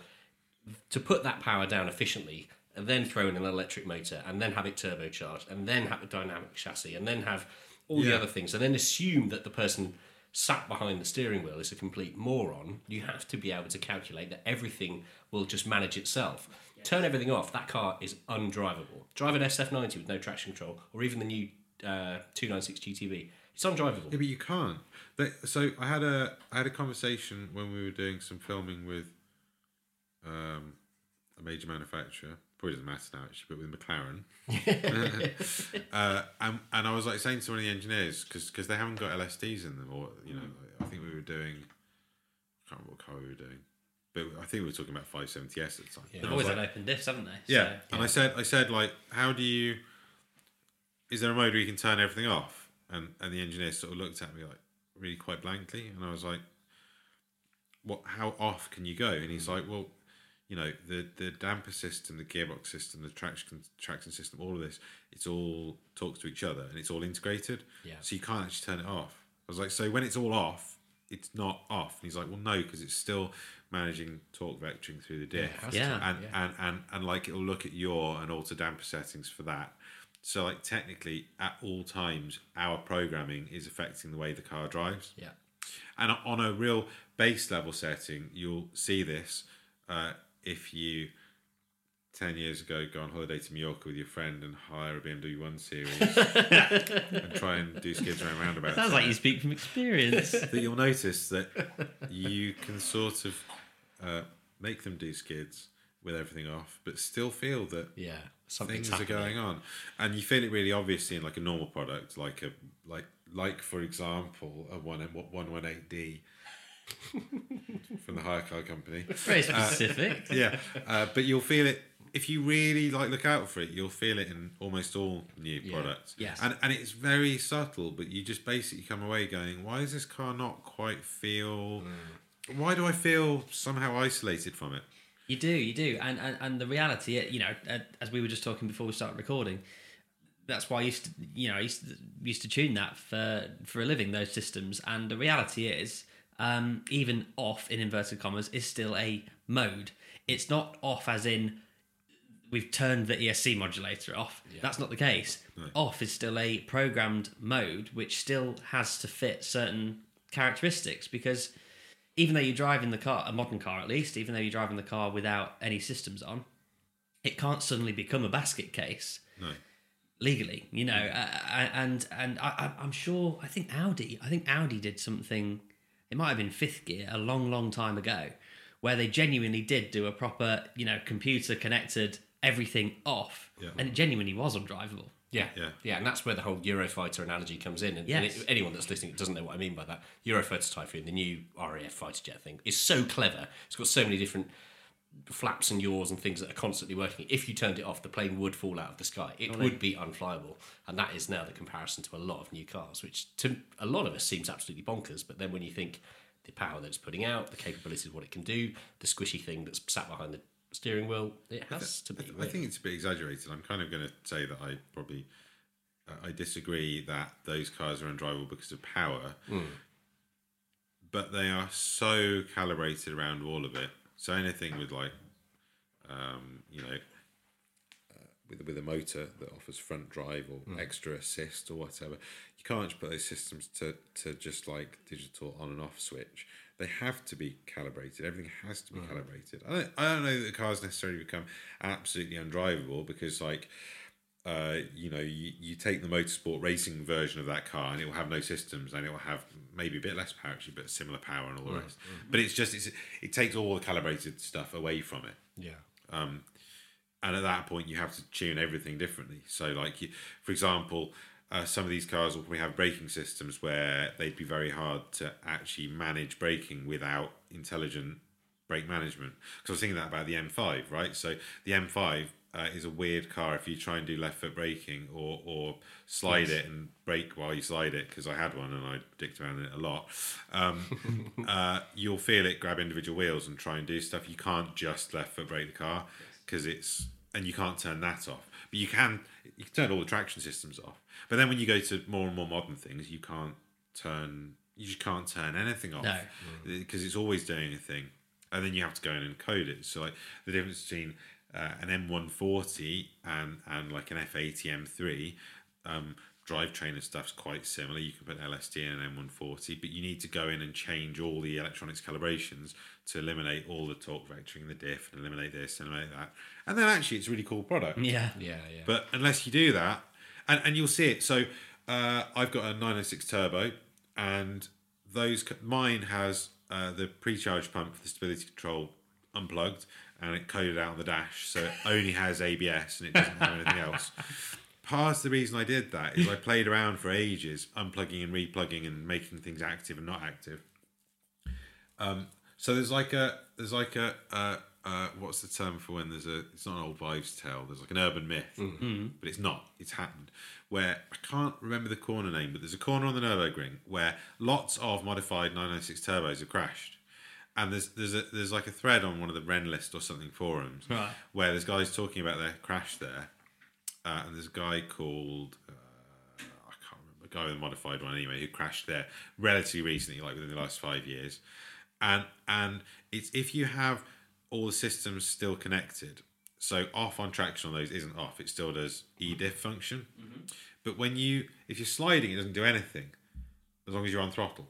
to put that power down efficiently and then throw in an electric motor and then have it turbocharged and then have a dynamic chassis and then have all the other things and then assume that the person sat behind the steering wheel is a complete moron you have to be able to calculate that everything will just manage itself turn everything off that car is undrivable drive an sf90 with no traction control or even the new uh, 296 gtb it's undrivable Yeah, but you can't. They, so I had a I had a conversation when we were doing some filming with um, a major manufacturer. Probably doesn't matter now, actually, but with McLaren. <laughs> uh, and, and I was like saying to one of the engineers because they haven't got LSDs in them, or you know, I think we were doing. I can't remember what car we were doing, but I think we were talking about 570s at the time. And They've always like- had open diffs, haven't they? yeah, So, and I said, I said, like, how do you? Is there a mode where you can turn everything off? And and the engineer sort of looked at me like really quite blankly, and I was like, what? How off can you go? And he's mm. like, well, you know, the the damper system, the gearbox system, the traction traction system, all of this, it's all talks to each other and it's all integrated. Yeah. So you can't actually turn it off. I was like, so when it's all off, it's not off. And he's like, well, no, because it's still managing torque vectoring through the diff. has to, Yeah. And, and and and like it'll look at your and alter damper settings for that. So like technically, at all times, our programming is affecting the way the car drives. yeah And on a real base level setting, you'll see this uh, if you, 10 years ago, go on holiday to Mallorca with your friend and hire a BMW 1 Series <laughs> and try and do skids around roundabouts. Sounds like you speak from experience. That you'll notice that you can sort of uh, make them do skids with everything off, but still feel that yeah something's things are going on, and you feel it really obviously in like a normal product, like a like like for example a one one one eight D <laughs> from the hire car company. Very specific. <laughs> Yeah, uh, but you'll feel it if you really like look out for it. You'll feel it in almost all new products. Yes. and and it's very subtle, but you just basically come away going, why does this car not quite feel? Why do I feel somehow isolated from it? You do, you do, and and, and the reality, you know, uh, as we were just talking before we started recording, that's why I used to, you know, I used to, used to tune that for for a living those systems, and the reality is, um, even off in inverted commas is still a mode. It's not off as in we've turned the ESC modulator off. That's not the case. Off is still a programmed mode which still has to fit certain characteristics because even though you're driving the car, a modern car at least, even though you're driving the car without any systems on, it can't suddenly become a basket case No. legally, you know. Uh, and and I, I- I'm sure, I think Audi, I think Audi did something. It might have been fifth gear a long, long time ago, where they genuinely did do a proper, you know, computer connected everything off, Yeah. and it genuinely was undrivable. Yeah, Yeah. yeah, and that's where the whole Eurofighter analogy comes in. And, and it- anyone that's listening doesn't know what I mean by that. Eurofighter Typhoon, the new RAF fighter jet thing, is so clever. It's got so many different flaps and yaws and things that are constantly working. If you turned it off, the plane would fall out of the sky. It would be unflyable, and that is now the comparison to a lot of new cars, which to a lot of us seems absolutely bonkers. But then when you think the power that it's putting out, the capabilities of what it can do, the squishy thing that's sat behind the steering wheel, it has to be. I really. think it's a bit exaggerated. I'm kind of going to say that I probably uh, I disagree that those cars are undrivable because of power, but they are so calibrated around all of it. So anything with like, um, you know, uh, with with a motor that offers front drive or extra assist or whatever. You can't just put those systems to to just like digital on and off switch. They have to be calibrated. Everything has to be calibrated. I don't, I don't know that the cars necessarily become absolutely undrivable because like uh, you know, you, you take the motorsport racing version of that car and it will have no systems and it will have maybe a bit less power actually, but similar power and all the rest. But it's just it's, it takes all the calibrated stuff away from it. Yeah. Um, and at that point, you have to tune everything differently. So, like, you, for example, uh, some of these cars will probably have braking systems where they'd be very hard to actually manage braking without intelligent brake management. Because I was thinking that about the M5, right? So the M5 uh, is a weird car if you try and do left foot braking or or slide it and brake while you slide it. Because I had one and I dicked around in it a lot. Um, <laughs> uh, you'll feel it grab individual wheels and try and do stuff. You can't just left foot brake the car because it's and you can't turn that off. But you can you can turn all the traction systems off. But then when you go to more and more modern things, you can't turn you just can't turn anything off No. because it's always doing a thing, and then you have to go in and code it. So like the difference between uh, an M140 and and like an F80 M3. Um, drivetrain and stuff's quite similar. You can put LSD in an M140, but you need to go in and change all the electronics calibrations to eliminate all the torque vectoring, the diff, and eliminate this, and eliminate that. And then actually, it's a really cool product. Yeah. Yeah, yeah. But unless you do that, and, and you'll see it. So uh, I've got a 996 turbo, and those mine has uh, the pre-charge pump for the stability control unplugged, and it coded out on the dash, so it only has ABS and it doesn't have anything <laughs> else. Part of the reason I did that is I <laughs> played around for ages, unplugging and replugging and making things active and not active. Um, so there's like a there's like a uh, uh, what's the term for when there's a it's not an old wives' tale. There's like an urban myth, but it's not. It's happened where I can't remember the corner name, but there's a corner on the Nurburgring where lots of modified 996 turbos have crashed. And there's there's a, there's like a thread on one of the Rennlist or something forums Right. where there's guys talking about their crash there, uh, and there's a guy called uh, I can't remember a guy with a modified one anyway who crashed there relatively recently, like within the last five years, and and it's if you have all the systems still connected, so off on traction on those isn't off; it still does EDIF function, but when you if you're sliding, it doesn't do anything as long as you're on throttle.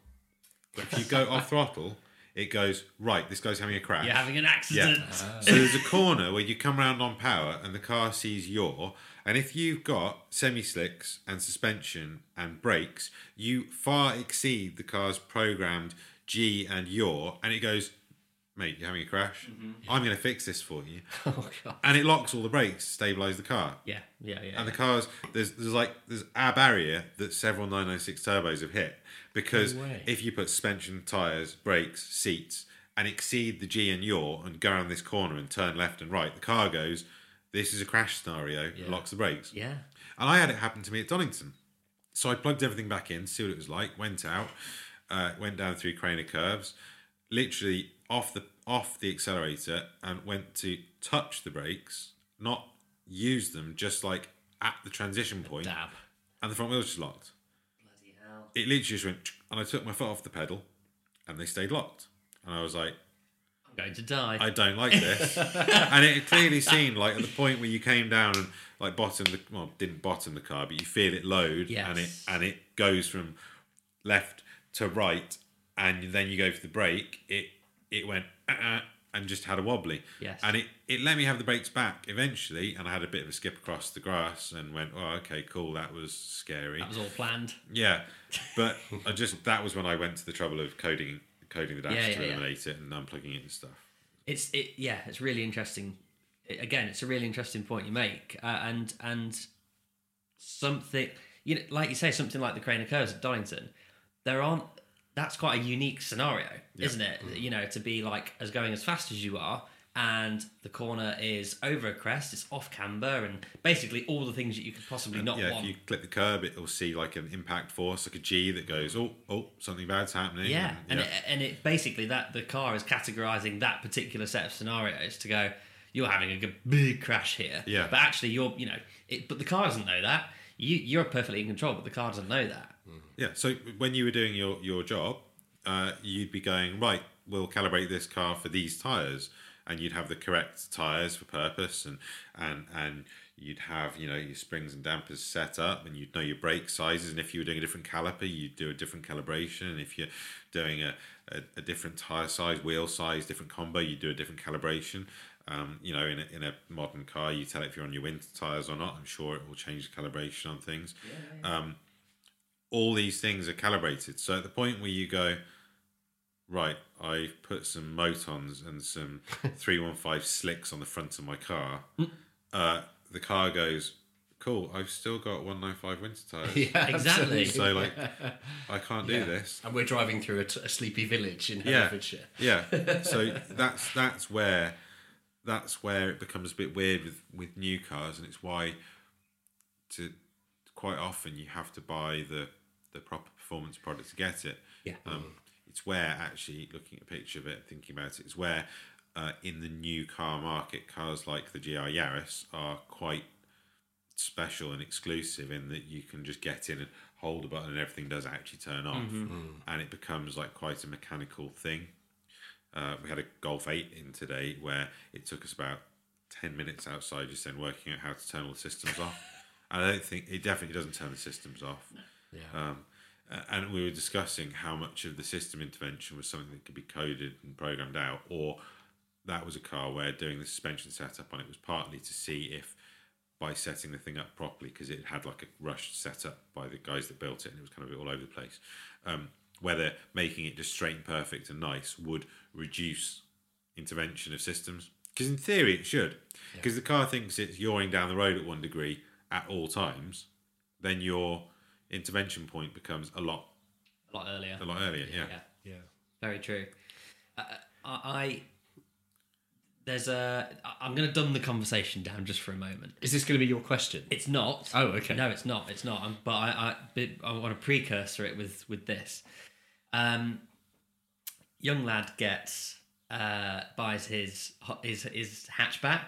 But if you go off <laughs> throttle, it goes right. This guy's having a crash. You're having an accident. So there's a corner where you come around on power and the car sees your. And if you've got semi slicks and suspension and brakes, you far exceed the car's programmed G and your, And it goes, mate, you're having a crash. I'm going to fix this for you. <laughs> Oh god. And it locks all the brakes stabilize the car. Yeah, yeah, yeah. And the cars, there's there's like there's a barrier that several 996 turbos have hit because way. if you put suspension, tires, brakes, seats, and exceed the G and yaw and go around this corner and turn left and right, the car goes. This is a crash scenario. Locks the brakes. yeah. And I had it happen to me at Donington. So I plugged everything back in, see what it was like, went out, uh, went down through Craner curves, literally off the off the accelerator and went to touch the brakes, not use them, just like at the transition point, Dab. and the front wheel was just locked. Bloody hell. It literally just went, and I took my foot off the pedal, and they stayed locked. And I was like, I'm going to die. I don't like this. <laughs> and it clearly seemed like at the point where you came down and like bottom the well didn't bottom the car, but you feel it load and it Yes. and it goes from left to right, and then you go for the brake. It it went uh, and just had a wobbly. Yes. And it it let me have the brakes back eventually, and I had a bit of a skip across the grass and went, oh okay, cool, that was scary. that was all planned. Yeah, <laughs> but I just that was when I went to the trouble of coding coding the dash Yeah, to yeah, yeah. eliminate it and unplugging it and stuff. It's it yeah, it's really interesting. Again, it's a really interesting point you make, uh, and and something you know, like you say, something like the Craner Curves at Donington. There aren't. That's quite a unique scenario, isn't it? Mm. You know, to be like as going as fast as you are, and the corner is over a crest, it's off camber, and basically all the things that you could possibly not yeah, want. if you click the curb, it'll see like an impact force, like a G that goes, oh, oh, something bad's happening. Yeah, and yeah. it, and it basically that the car is categorizing that particular set of scenarios to go. You're having a big crash here. Yeah. But actually, you're you know, it, but the car doesn't know that. You you're perfectly in control, but the car doesn't know that. Yeah. So when you were doing your your job, uh, you'd be going right. We'll calibrate this car for these tires, and you'd have the correct tires for purpose, and and and you'd have you know your springs and dampers set up, and you'd know your brake sizes. And if you were doing a different caliper, you'd do a different calibration. And if you're doing a, a, a different tire size, wheel size, different combo, you do a different calibration. Um, you know, in a, in a modern car, you tell it if you're on your winter tires or not. I'm sure it will change the calibration on things. Um, all these things are calibrated. So at the point where you go, right, I've put some Motons and some <laughs> 315 slicks on the front of my car, uh, the car goes, cool, I've still got 195 winter tires. <laughs> Yeah, Exactly. So, like, I can't do this. And we're driving through a, t- a sleepy village in Yeah. Herefordshire. Yeah. <laughs> So that's that's where that's where it becomes a bit weird with with new cars, and it's why to quite often you have to buy the the proper performance product to get it. Yeah. Um, it's where actually looking at a picture of it, thinking about it, it's where uh, in the new car market, cars like the GR Yaris are quite special and exclusive in that you can just get in and hold a button and everything does actually turn off, and it becomes like quite a mechanical thing. Uh, we had a Golf 8 in today where it took us about 10 minutes outside just then working out how to turn all the systems off. <laughs> And I don't think it definitely doesn't turn the systems off. Yeah. Um, and we were discussing how much of the system intervention was something that could be coded and programmed out, or that was a car where doing the suspension setup on it was partly to see if by setting the thing up properly, because it had like a rushed setup by the guys that built it and it was kind of all over the place, um, whether making it just straight and perfect and nice would reduce intervention of systems. Because in theory it should. Because the car thinks it's yawing down the road at one degree at all times, then your intervention point becomes a lot a lot earlier. a lot earlier. Yeah. Yeah. Yeah. Very true. Uh, I, I there's a i'm going to dumb the conversation down just for a moment. Is this going to be your question? It's not. Oh, okay. No, it's not. It's not. Um, but I, I, but I want to precursor it with with this. Um, young lad gets uh, buys his ho- his his hatchback,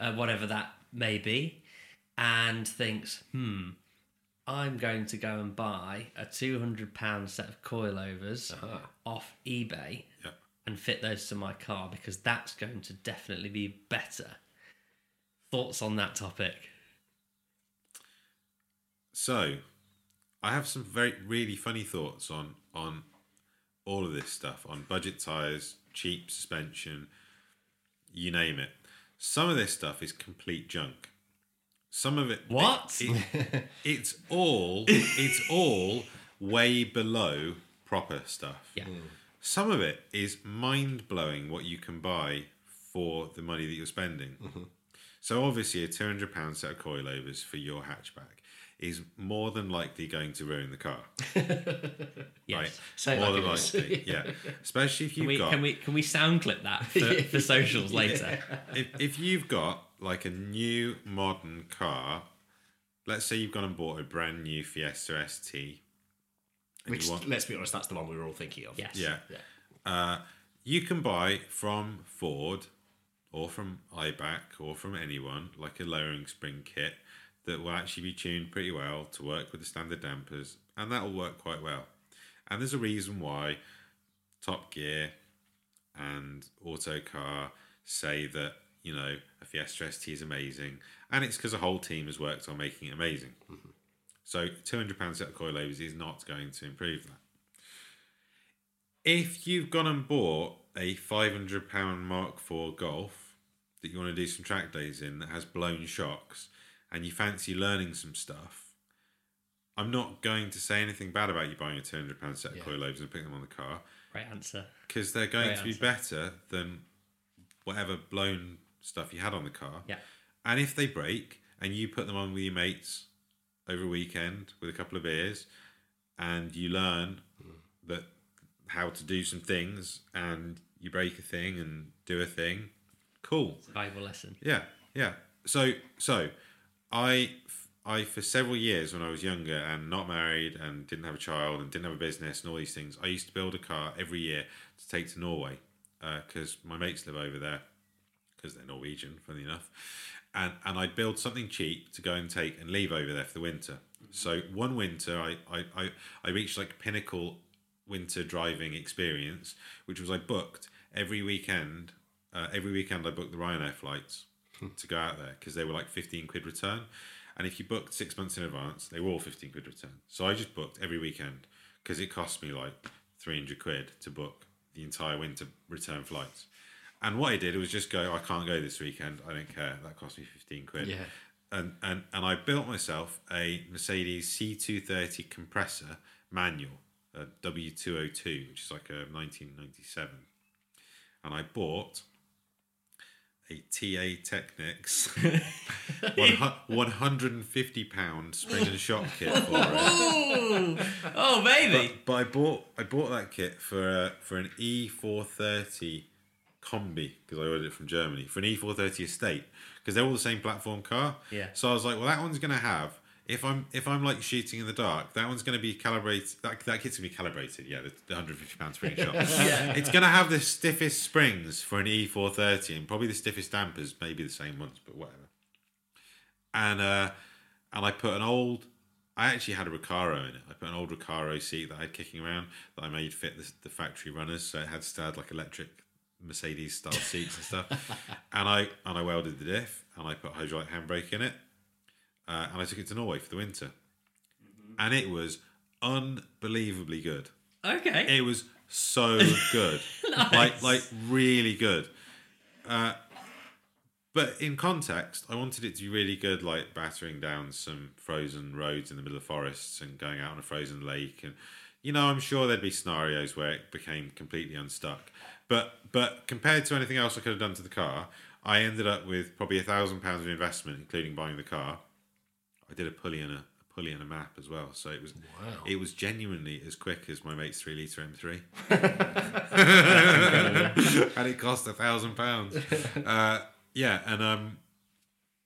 uh, whatever that may be, and thinks, hmm, I'm going to go and buy a two hundred pound set of coilovers uh-huh. off eBay Yeah. and fit those to my car because that's going to definitely be better. Thoughts on that topic? So, I have some very really funny thoughts on on all of this stuff on budget tires, cheap suspension, you name it. Some of this stuff is complete junk. Some of it What? it- <laughs> it's all it's all way below proper stuff. Yeah. Hmm. Some of it is mind blowing what you can buy for the money that you're spending. Mm-hmm. So obviously, a two hundred pound set of coilovers for your hatchback is more than likely going to ruin the car. <laughs> Yes. Right? Say it more like than likely, yeah. <laughs> Especially if you've we, got can we can we sound clip that for, for socials later? if, if you've got like a new modern car, let's say you've gone and bought a brand new Fiesta ST, Which, want, let's be honest, that's the one we were all thinking of. Yes. yeah, Yeah. Uh, you can buy from Ford or from Eibach or from anyone like a lowering spring kit that will actually be tuned pretty well to work with the standard dampers, and that will work quite well. And there's a reason why Top Gear and Autocar say that you know a Fiesta ST is amazing, and it's because a whole team has worked on making it amazing. Mm-hmm. So two hundred pound set of coilovers is not going to improve that. If you've gone and bought a five hundred pound Mark IV Golf that you want to do some track days in that has blown shocks, and you fancy learning some stuff, I'm not going to say anything bad about you buying a two hundred pound set of coilovers and putting them on the car Right answer. because they're going Great to be answer. better than whatever blown stuff you had on the car. Yeah. And if they break and you put them on with your mates over a weekend with a couple of beers and you learn that how to do some things and you break a thing and do a thing, cool. Valuable lesson. Yeah, yeah. So, so I, I for several years when I was younger and not married and didn't have a child and didn't have a business and all these things, I used to build a car every year to take to Norway uh, because my mates live over there because they're Norwegian, funny enough. And and I'd build something cheap to go and take and leave over there for the winter. So one winter, I I, I, I reached like pinnacle winter driving experience, which was I booked every weekend. Uh, every weekend, I booked the Ryanair flights to go out there because they were like 15 quid return. And if you booked six months in advance, they were all 15 quid return. So I just booked every weekend because it cost me like 300 quid to book the entire winter return flights. And what I did was just go, I can't go this weekend. I don't care. That cost me 15 quid. Yeah. And, and, and I built myself a Mercedes C230 compressor manual, a W202, which is like a 1997. And I bought a TA Technix <laughs> 150 pound spring and shock kit for it. Oh, baby. But, but I bought I bought that kit for uh, for an E430 combi because I ordered it from Germany for an E430 estate because they're all the same platform car. Yeah. So I was like, well, that one's gonna have if I'm if I'm like shooting in the dark, that one's gonna be calibrated. That, that kit's gonna be calibrated. Yeah, the, the 150 pound spring shot. <laughs> yeah. It's gonna have the stiffest springs for an E430 and probably the stiffest dampers, maybe the same ones, but whatever. And uh, and I put an old. I actually had a Recaro in it. I put an old Recaro seat that I had kicking around that I made fit the, the factory runners, so it had still had like electric Mercedes style seats and stuff. And I and I welded the diff and I put hydraulic handbrake in it, uh, and I took it to Norway for the winter, and it was unbelievably good. Okay. It was so <laughs> good, like like really good. Uh, but in context, I wanted it to be really good, like battering down some frozen roads in the middle of forests and going out on a frozen lake, and you know, I'm sure there'd be scenarios where it became completely unstuck. But but compared to anything else I could have done to the car, I ended up with probably a thousand pounds of investment, including buying the car. I did a pulley and a, a pulley and a map as well, so it was it was genuinely as quick as my mate's three liter <laughs> M3, and it cost a thousand pounds. <laughs> Uh, yeah, and um,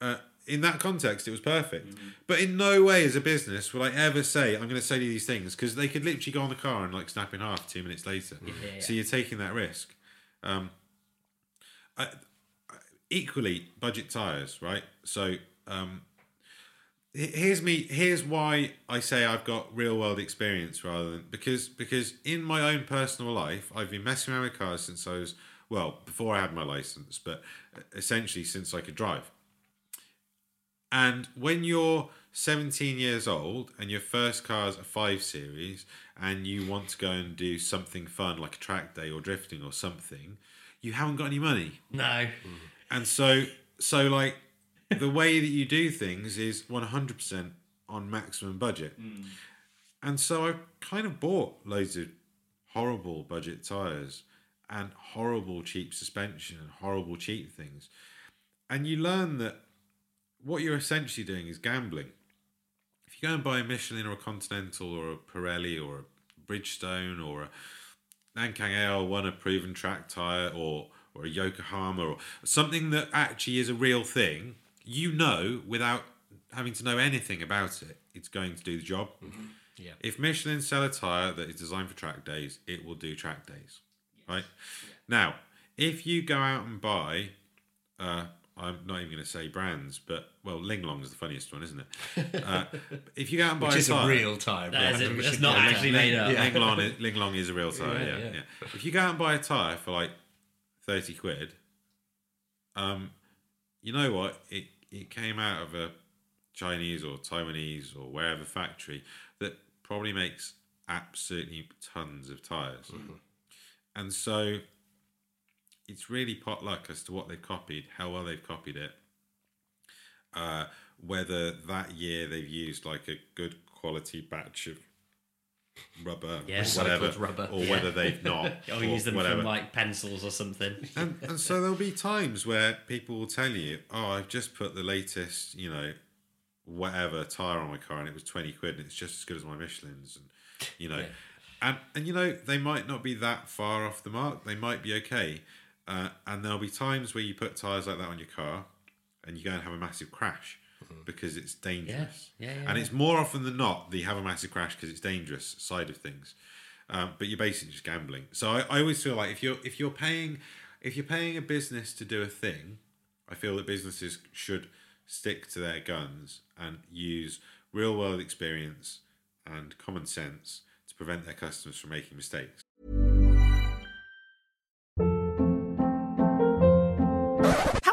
uh, in that context, it was perfect. But in no way, as a business, will I ever say I'm going to say these things because they could literally go on the car and like snap in half two minutes later. So you're taking that risk. Um, I, I- equally, budget tires, right? So um, here's me. Here's why I say I've got real world experience rather than because because in my own personal life, I've been messing around with cars since I was well before I had my license, but essentially since I could drive. And when you're 17 years old and your first car is a 5 Series and you want to go and do something fun like a track day or drifting or something, you haven't got any money. no. And so, so like the way that you do things is 100% on maximum budget. Mm. And so I kind of bought loads of horrible budget tires and horrible cheap suspension and horrible cheap things. And you learn that what you're essentially doing is gambling. If you go and buy a Michelin or a Continental or a Pirelli or a Bridgestone or a Nankang AR1, a proven track tire, or or a Yokohama, or something that actually is a real thing, you know without having to know anything about it, it's going to do the job. Yeah. If Michelin sell a tire that is designed for track days, it will do track days, right? Now, if you go out and buy, uh, I'm not even going to say brands, but well, Linglong is the funniest one, isn't it? Uh, if you go out and buy Which a is a real tire. That is brand. a- We not get that. actually made up. Linglong, is, Linglong is a real tire. Yeah, Yeah, yeah. yeah, If you go out and buy a tire for like thirty quid, um, you know what? It it came out of a Chinese or Taiwanese or wherever factory that probably makes absolutely tons of tires, and so it's really potluck as to what they've copied, how well they've copied it, uh, whether that year they've used like a good quality batch of rubber, Yeah. or whatever, rubber. or whether they've <laughs> not, Or use them whatever. from like pencils or something. and, and <laughs> so there'll be times where people will tell you, "Oh, I've just put the latest, you know, whatever tire on my car, and it was twenty quid, and it's just as good as my Michelin's." And you know, and and you know, they might not be that far off the mark. They might be okay. Uh, and there'll be times where you put tires like that on your car, and you go and have a massive crash because it's dangerous. Yeah, yeah, yeah, and it's more often than not that you have a massive crash because it's dangerous side of things. Um, but you're basically just gambling. So I, I always feel like if you're if you're paying if you're paying a business to do a thing, I feel that businesses should stick to their guns and use real world experience and common sense to prevent their customers from making mistakes.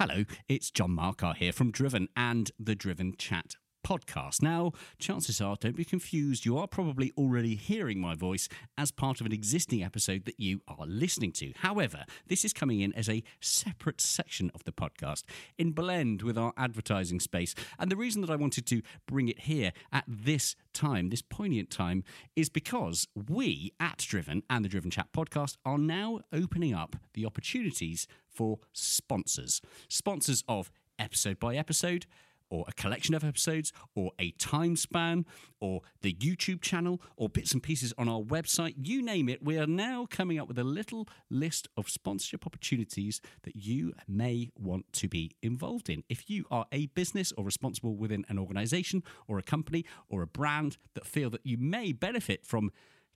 Hello, it's John Marcar here from Driven and the Driven Chat podcast. Now, chances are, don't be confused, you are probably already hearing my voice as part of an existing episode that you are listening to. However, this is coming in as a separate section of the podcast in blend with our advertising space. And the reason that I wanted to bring it here at this time, this poignant time, is because we at Driven and the Driven Chat podcast are now opening up the opportunities for sponsors. Sponsors of episode by episode, or a collection of episodes, or a time span, or the YouTube channel, or bits and pieces on our website, you name it, we are now coming up with a little list of sponsorship opportunities that you may want to be involved in. If you are a business or responsible within an organization or a company or a brand that feel that you may benefit from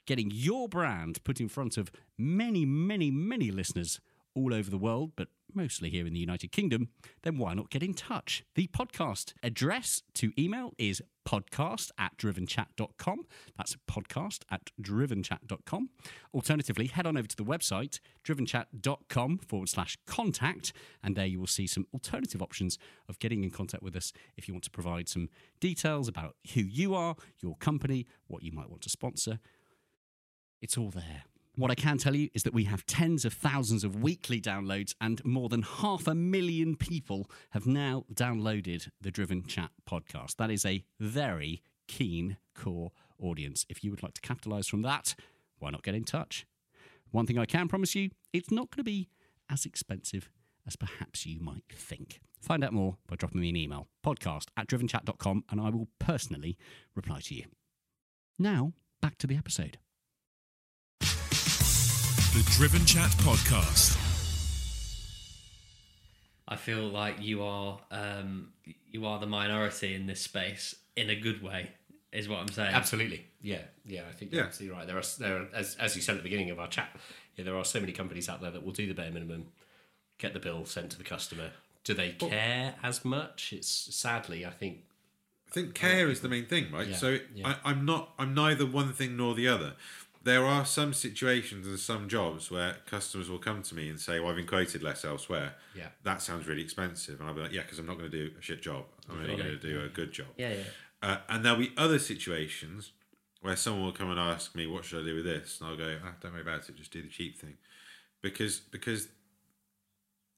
getting your brand put in front of many, many, many listeners all over the world, but mostly here in the United Kingdom, then why not get in touch? The podcast address to email is podcast at drivenchat.com. That's podcast at drivenchat.com. Alternatively, head on over to the website, drivenchat.com forward slash contact, and there you will see some alternative options of getting in contact with us if you want to provide some details about who you are, your company, what you might want to sponsor. It's all there. What I can tell you is that we have tens of thousands of weekly downloads, and more than half a million people have now downloaded the Driven Chat podcast. That is a very keen core audience. If you would like to capitalize from that, why not get in touch? One thing I can promise you, it's not going to be as expensive as perhaps you might think. Find out more by dropping me an email, podcast at drivenchat.com, and I will personally reply to you. Now, back to the episode. The Driven Chat Podcast. I feel like you are um, you are the minority in this space in a good way, is what I'm saying. Absolutely. Yeah. Yeah. I think you're Yeah. absolutely right. There are, there are as, as you said at the beginning of our chat, yeah, there are so many companies out there that will do the bare minimum, get the bill sent to the customer. Do they care as much? It's sadly, I think. I think care is the main thing, right? Yeah, so yeah. I, I'm not. I'm neither one thing nor the other. There are some situations and some jobs where customers will come to me and say, "Well, I've been quoted less elsewhere. Yeah. that sounds really expensive," and I'll be like, "Yeah, because I'm not going to do a shit job. I'm only going to do a good job." Yeah, yeah. Uh, and there'll be other situations where someone will come and ask me, "What should I do with this?" And I'll go, ah, "Don't worry about it. Just do the cheap thing," because because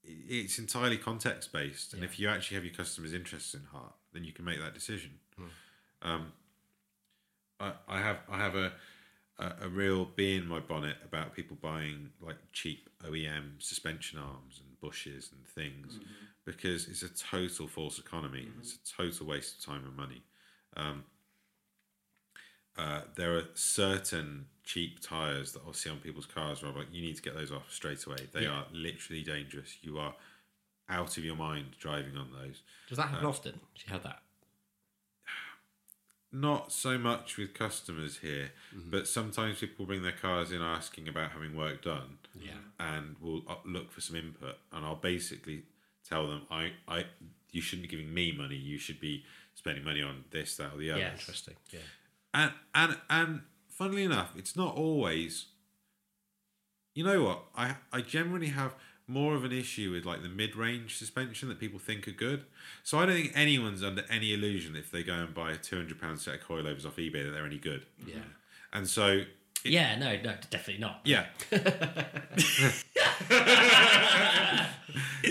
it's entirely context based. And if you actually have your customers' interests in heart, then you can make that decision. Um, I, I have I have a, a a real bee in my bonnet about people buying like cheap OEM suspension arms and bushes and things because it's a total false economy. It's a total waste of time and money. Um, uh, there are certain cheap tires that I'll see on people's cars where I'm like, you need to get those off straight away. They are literally dangerous. You are out of your mind driving on those. Does that happen often? She had that? Not so much with customers here, but sometimes people bring their cars in asking about having work done. Yeah. And will uh, look for some input, and I'll basically tell them, I, I, you shouldn't be giving me money. You should be spending money on this, that, or the other. Yes. Interesting. Yeah. And and and funnily enough, it's not always. You know what? I I generally have more of an issue with like the mid-range suspension that people think are good. So I don't think anyone's under any illusion if they go and buy a two hundred pound set of coilovers off eBay that they're any good. Yeah. And so Yeah, no, no, definitely not. Yeah. <laughs>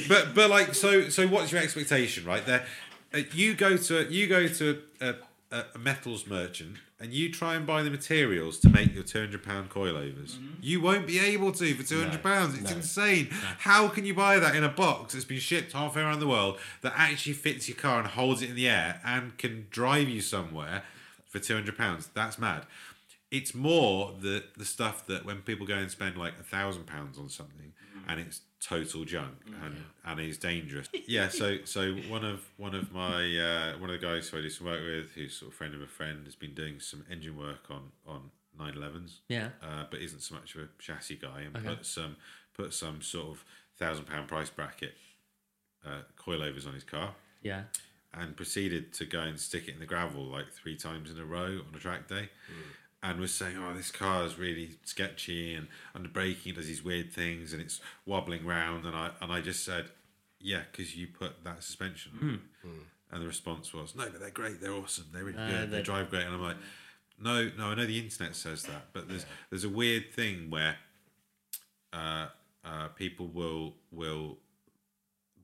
but but like so so what's your expectation right there? Uh, you go to you go to a, a, metals merchant and you try and buy the materials to make your two hundred pound coilovers. Mm-hmm. You won't be able to for two hundred pounds. It's insane. How can you buy that in a box that's been shipped halfway around the world that actually fits your car and holds it in the air and can drive you somewhere for two hundred pounds? That's mad it's more the the stuff that when people go and spend like a thousand pounds on something mm-hmm. and it's total junk and and is dangerous. <laughs> Yeah, so so one of one of my uh, one of the guys who I do some work with, who's sort of friend of a friend, has been doing some engine work on on 911s. Yeah. uh, but isn't so much of a chassis guy, and put some put some sort of thousand pound price bracket uh, coilovers on his car Yeah. and proceeded to go and stick it in the gravel like three times in a row on a track day. And was saying, "Oh, this car is really sketchy, and under braking it does these weird things, and it's wobbling round." And I and I just said, "Yeah, because you put that suspension." on it." And the response was, "No, but they're great. They're awesome. They're really No, good. They drive great." And I'm like, "No, no, I know the internet says that, but there's there's a weird thing where uh, uh, people will will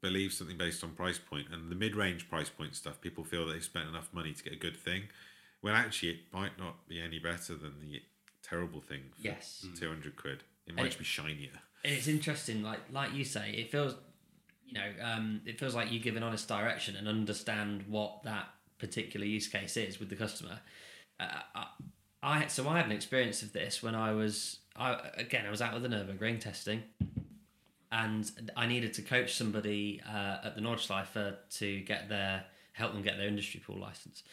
believe something based on price point and the mid-range price point stuff people feel they've spent enough money to get a good thing when actually it might not be any better than the terrible thing for Yes. 200 quid it might And just be shinier And it's interesting, like like you say, it feels, you know, um, it feels like you give an honest direction and understand what that particular use case is with the customer. Uh, I, I so I had an experience of this when I was, I again I was out with the Nurburgring testing, and I needed to coach somebody uh, at the Nordschleife to get their help them get their industry pool license,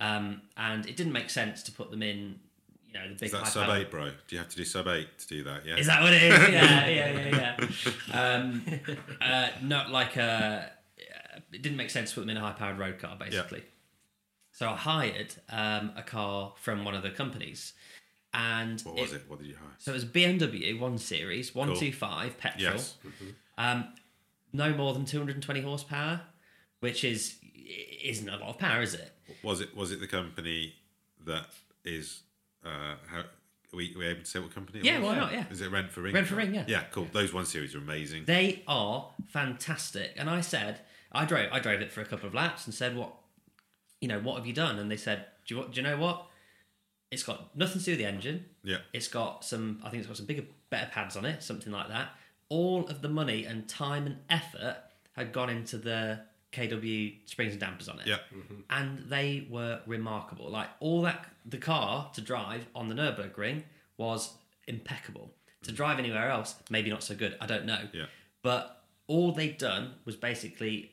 um, and it didn't make sense to put them in, you know, the big is that sub 8 bro do you have to do sub 8 to do that yeah is that what it is? <laughs> Yeah, yeah, yeah, yeah. Um, uh, not like a. It didn't make sense to put them in a high-powered road car, basically. So I hired um, a car from one of the companies, and what was it what did you hire So it was BMW One Series, one two five petrol. yes Um, no more than two hundred and twenty horsepower, which is isn't a lot of power, is it? was it was it the company that is uh how are we, are we able to say what company it Yeah, was? why not? Yeah. is it rent for ring Rent for Ring, yeah. yeah cool those one series are amazing They are fantastic. And I said, I drove, I drove it for a couple of laps and said, what, you know, what have you done? And they said, do you, do you know what? It's got nothing to do with the engine. yeah It's got some, I think it's got some bigger, better pads on it, something like that. All of the money and time and effort had gone into the KW springs and dampers on it. yeah And they were remarkable. Like all that, the car to drive on the Nürburgring was impeccable. To drive anywhere else, maybe not so good. I don't know. Yeah. But all they'd done was basically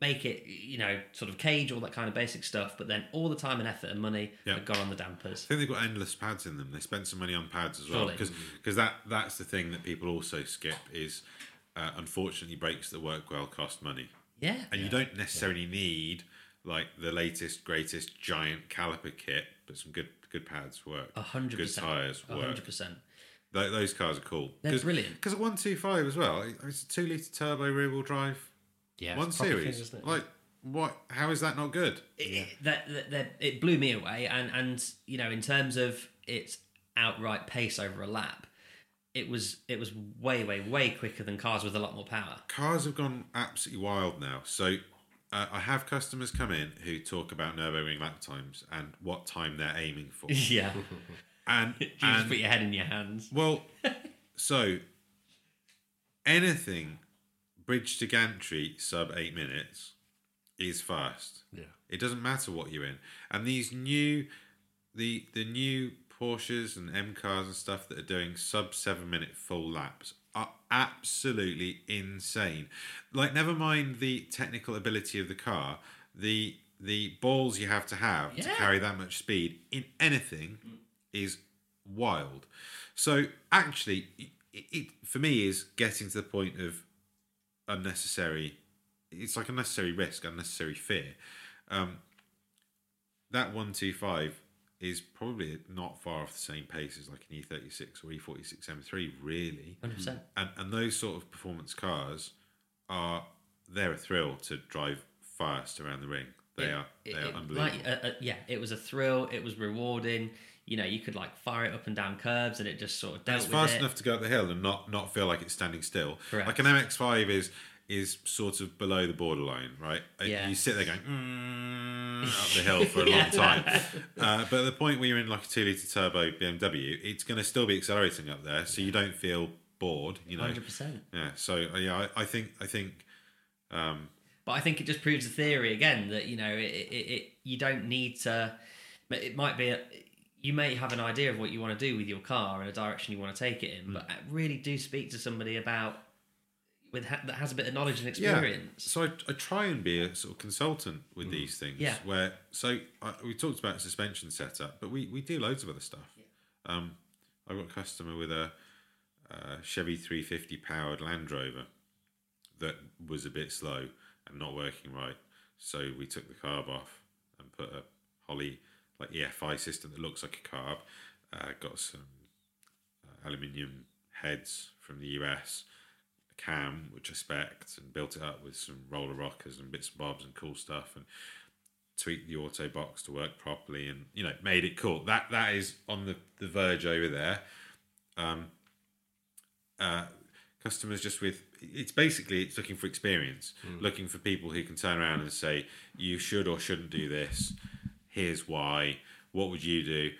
make it, you know, sort of cage all that kind of basic stuff. But then all the time and effort and money Yeah. had gone on the dampers. I think they've got Endless pads in them. They spent some money on pads as well Surely. because that that's the thing that people also skip is uh, unfortunately brakes that work well cost money, Yeah. and you don't necessarily need like the latest greatest giant caliper kit, but some good good pads work. A hundred Good percent. tires A work. hundred percent. Tho- those cars are cool. They're brilliant. Because at one two five as well, it's a two liter turbo rear wheel drive. Yeah, one it's a proper thing, series. isn't it? like what? How is that not good? it, that, that, that it blew me away and and you know in terms of its outright pace over a lap it was it was way way way quicker than cars with a lot more power cars have gone absolutely wild now. So uh, I have customers come in who talk about Nurburgring lap times and what time they're aiming for. <laughs> yeah <laughs> And, <laughs> you just put your head in your hands well, so anything bridge to gantry sub eight minutes is fast. Yeah. It doesn't matter what you're in. And these new, the the new Porsches and M cars and stuff that are doing sub seven minute full laps are absolutely insane. Like, never mind the technical ability of the car, the the balls you have to have to carry that much speed in anything is wild. So actually, it, it for me is getting to the point of unnecessary. It's like unnecessary risk, unnecessary fear. Um, that one two five is probably not far off the same pace as like an E thirty six or E forty six M three, really. 100% And and those sort of performance cars are they're a thrill to drive fast around the ring. They It- are they it- are unbelievable. Like, uh, uh, yeah, it was a thrill. It was rewarding. You know, you could like fire it up and down curves, and it just sort of dealt it's fast it. enough to go up the hill and not not feel like it's standing still. Correct. Like an MX-5 is is sort of below the borderline, right? Uh, Yeah. You sit there going mm, <laughs> up the hill for a long time, <laughs> uh, but at the point where you're in like a two liter turbo BMW, it's going to still be accelerating up there, so you don't feel bored. You know, Hundred percent. yeah. So uh, yeah, I, I think I think um, But I think it just proves the theory again that you know it, it, it you don't need to. It might be a, you may have an idea of what you want to do with your car and a direction you want to take it Mm. in, but really do speak to somebody about with ha- that has a bit of knowledge and experience. Yeah. So I, I try and be a sort of consultant with these things. Yeah. Where so I, we talked about suspension setup, but we, we do loads of other stuff. Um, I got a customer with a, uh Chevy 350 powered Land Rover that was a bit slow and not working right. So we took the carb off and put a Holley like EFI system that looks like a carb. Uh, got some uh, aluminium heads from the US, a cam which I spec'd and built it up with some roller rockers and bits and bobs and cool stuff and tweaked the auto box to work properly and you know made it cool. That that is on the, the verge over there. Um, uh, customers just with it's basically it's looking for experience, looking for people who can turn around and say you should or shouldn't do this. Here's why. What would you do?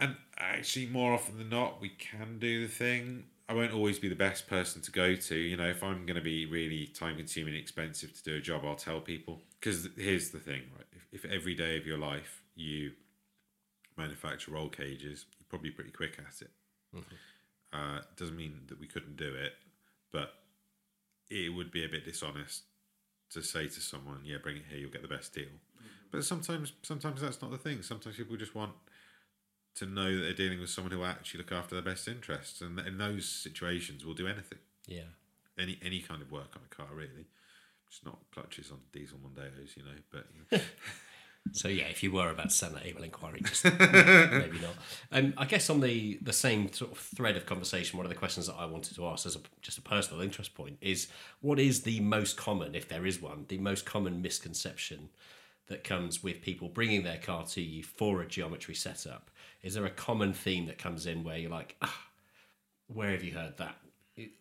And actually, more often than not, we can do the thing. I won't always be the best person to go to. You know, if I'm going to be really time consuming and expensive to do a job, I'll tell people. Because here's the thing, right? If, if every day of your life you manufacture roll cages, you're probably pretty quick at it. Uh, doesn't mean that we couldn't do it, but it would be a bit dishonest to say to someone, "Yeah, bring it here, you'll get the best deal." But sometimes, sometimes that's not the thing. Sometimes people just want to know that they're dealing with someone who will actually look after their best interests, and in those situations, will do anything, Yeah. any any kind of work on a car, really. Just not clutches on diesel Mondeos, you know. But you know. <laughs> So yeah, if you were about to send that email inquiry, just <laughs> maybe not. Um, I guess on the the same sort of thread of conversation, one of the questions that I wanted to ask as a, just a personal interest point is, what is the most common, if there is one, the most common misconception that comes with people bringing their car to you for a geometry setup? Is there a common theme that comes in where you're like, ah, where have you heard that?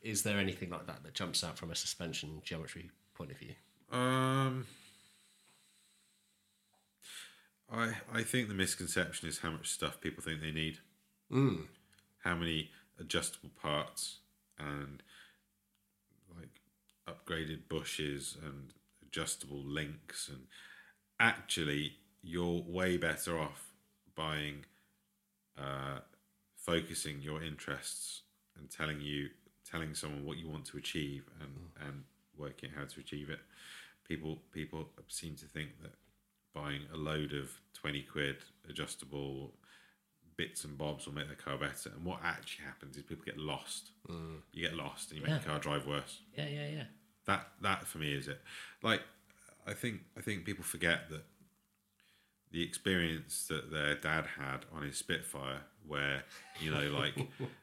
Is there anything like that that jumps out from a suspension geometry point of view? Um, I I think the misconception is how much stuff people think they need. Mm. How many adjustable parts and like upgraded bushes and adjustable links and actually you're way better off buying uh, focusing your interests and telling you telling someone what you want to achieve and and working out how to achieve it. People people seem to think that buying a load of 20 quid adjustable bits and bobs will make their car better. And what actually happens is people get lost. You get lost and you make Yeah. the car drive worse. Yeah, yeah, yeah. that that for me is it. Like i think i think people forget that the experience that their dad had on his spitfire where you know like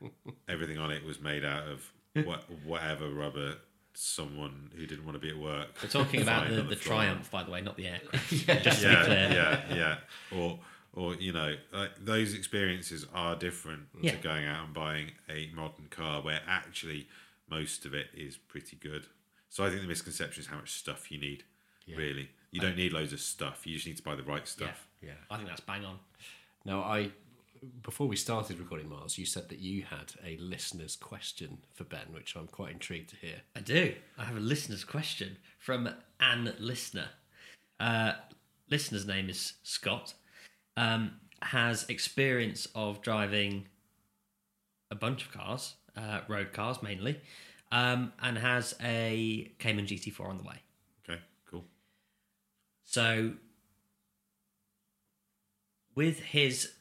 <laughs> everything on it was made out of what, whatever rubber someone who didn't want to be at work We're talking <laughs> about find the, the. Triumph, by the way, not the aircraft. <laughs> Just to be yeah clear. yeah yeah or or you know like those experiences are different Yeah. to going out and buying a modern car where actually most of it is pretty good so i think the misconception is how much stuff you need really you don't need loads of stuff you just need to buy the right stuff Yeah. I think that's bang on. Now, I before we started recording, Miles, you said that you had a listener's question for Ben, which I'm quite intrigued to hear. I do. I have a listener's question from Anne Listener. Uh, listener's name is Scott. Um, has experience of driving a bunch of cars, uh, road cars mainly, um, and has a Cayman GT4 on the way. So, with his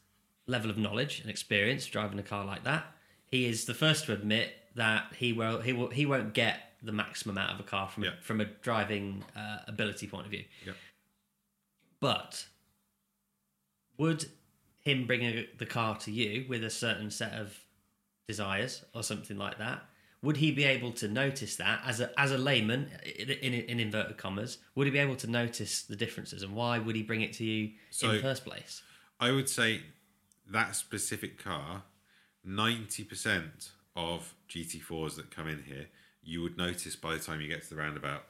level of knowledge and experience driving a car like that, he is the first to admit that he will he will he won't get the maximum out of a car from Yeah. from a driving uh, ability point of view. Yep. But would him bringing the car to you with a certain set of desires or something like that, would he be able to notice that as a as a layman in, in, in inverted commas? Would he be able to notice the differences, and why would he bring it to you in the first place? I would say that specific car, ninety percent of GT4s that come in here, you would notice by the time you get to the roundabout,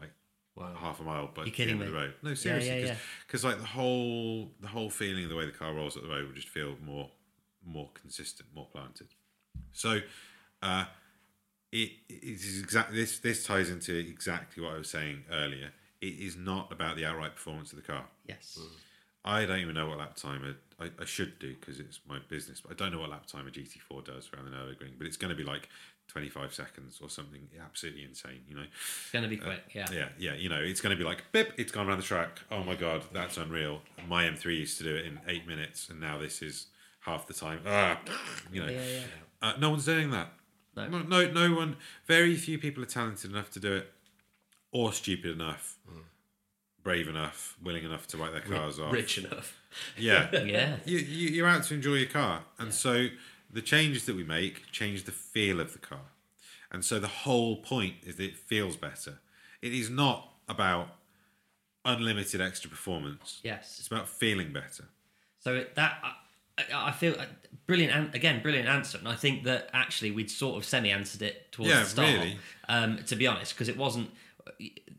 like half a mile, but the me. road. No, Yeah, seriously, yeah, because yeah. like the whole the whole feeling of the way the car rolls at the road would just feel more more consistent, more planted. So, uh, it, it is exactly this. This ties into exactly what I was saying earlier. It is not about the outright performance of the car. Yes. I don't even know what lap time I should do because it's my business, but I don't know what lap time a GT4 does around the Nurburgring. But it's going to be like 25 seconds or something absolutely insane, you know? It's going to be quick. Yeah. Yeah, yeah, you know, it's going to be like, bip, it's gone around the track. Oh my God, that's unreal. My M3 used to do it in eight minutes, and now this is half the time. Ah, you know, Yeah, yeah. Uh, no one's doing that. No. no, no, no one. Very few people are talented enough to do it, or stupid enough, hmm. brave enough, willing enough to write their cars off. Rich enough. <laughs> Yeah, Yeah. you, you, you're out to enjoy your car, and so the changes that we make change the feel of the car, and so the whole point is that it feels better. It is not about unlimited extra performance. Yes. It's about feeling better. So it- that uh, I, I feel uh, brilliant. an- Again, brilliant answer. And I think that actually we'd sort of semi answered it towards Yeah, the start. really. Um, to be honest, because it wasn't.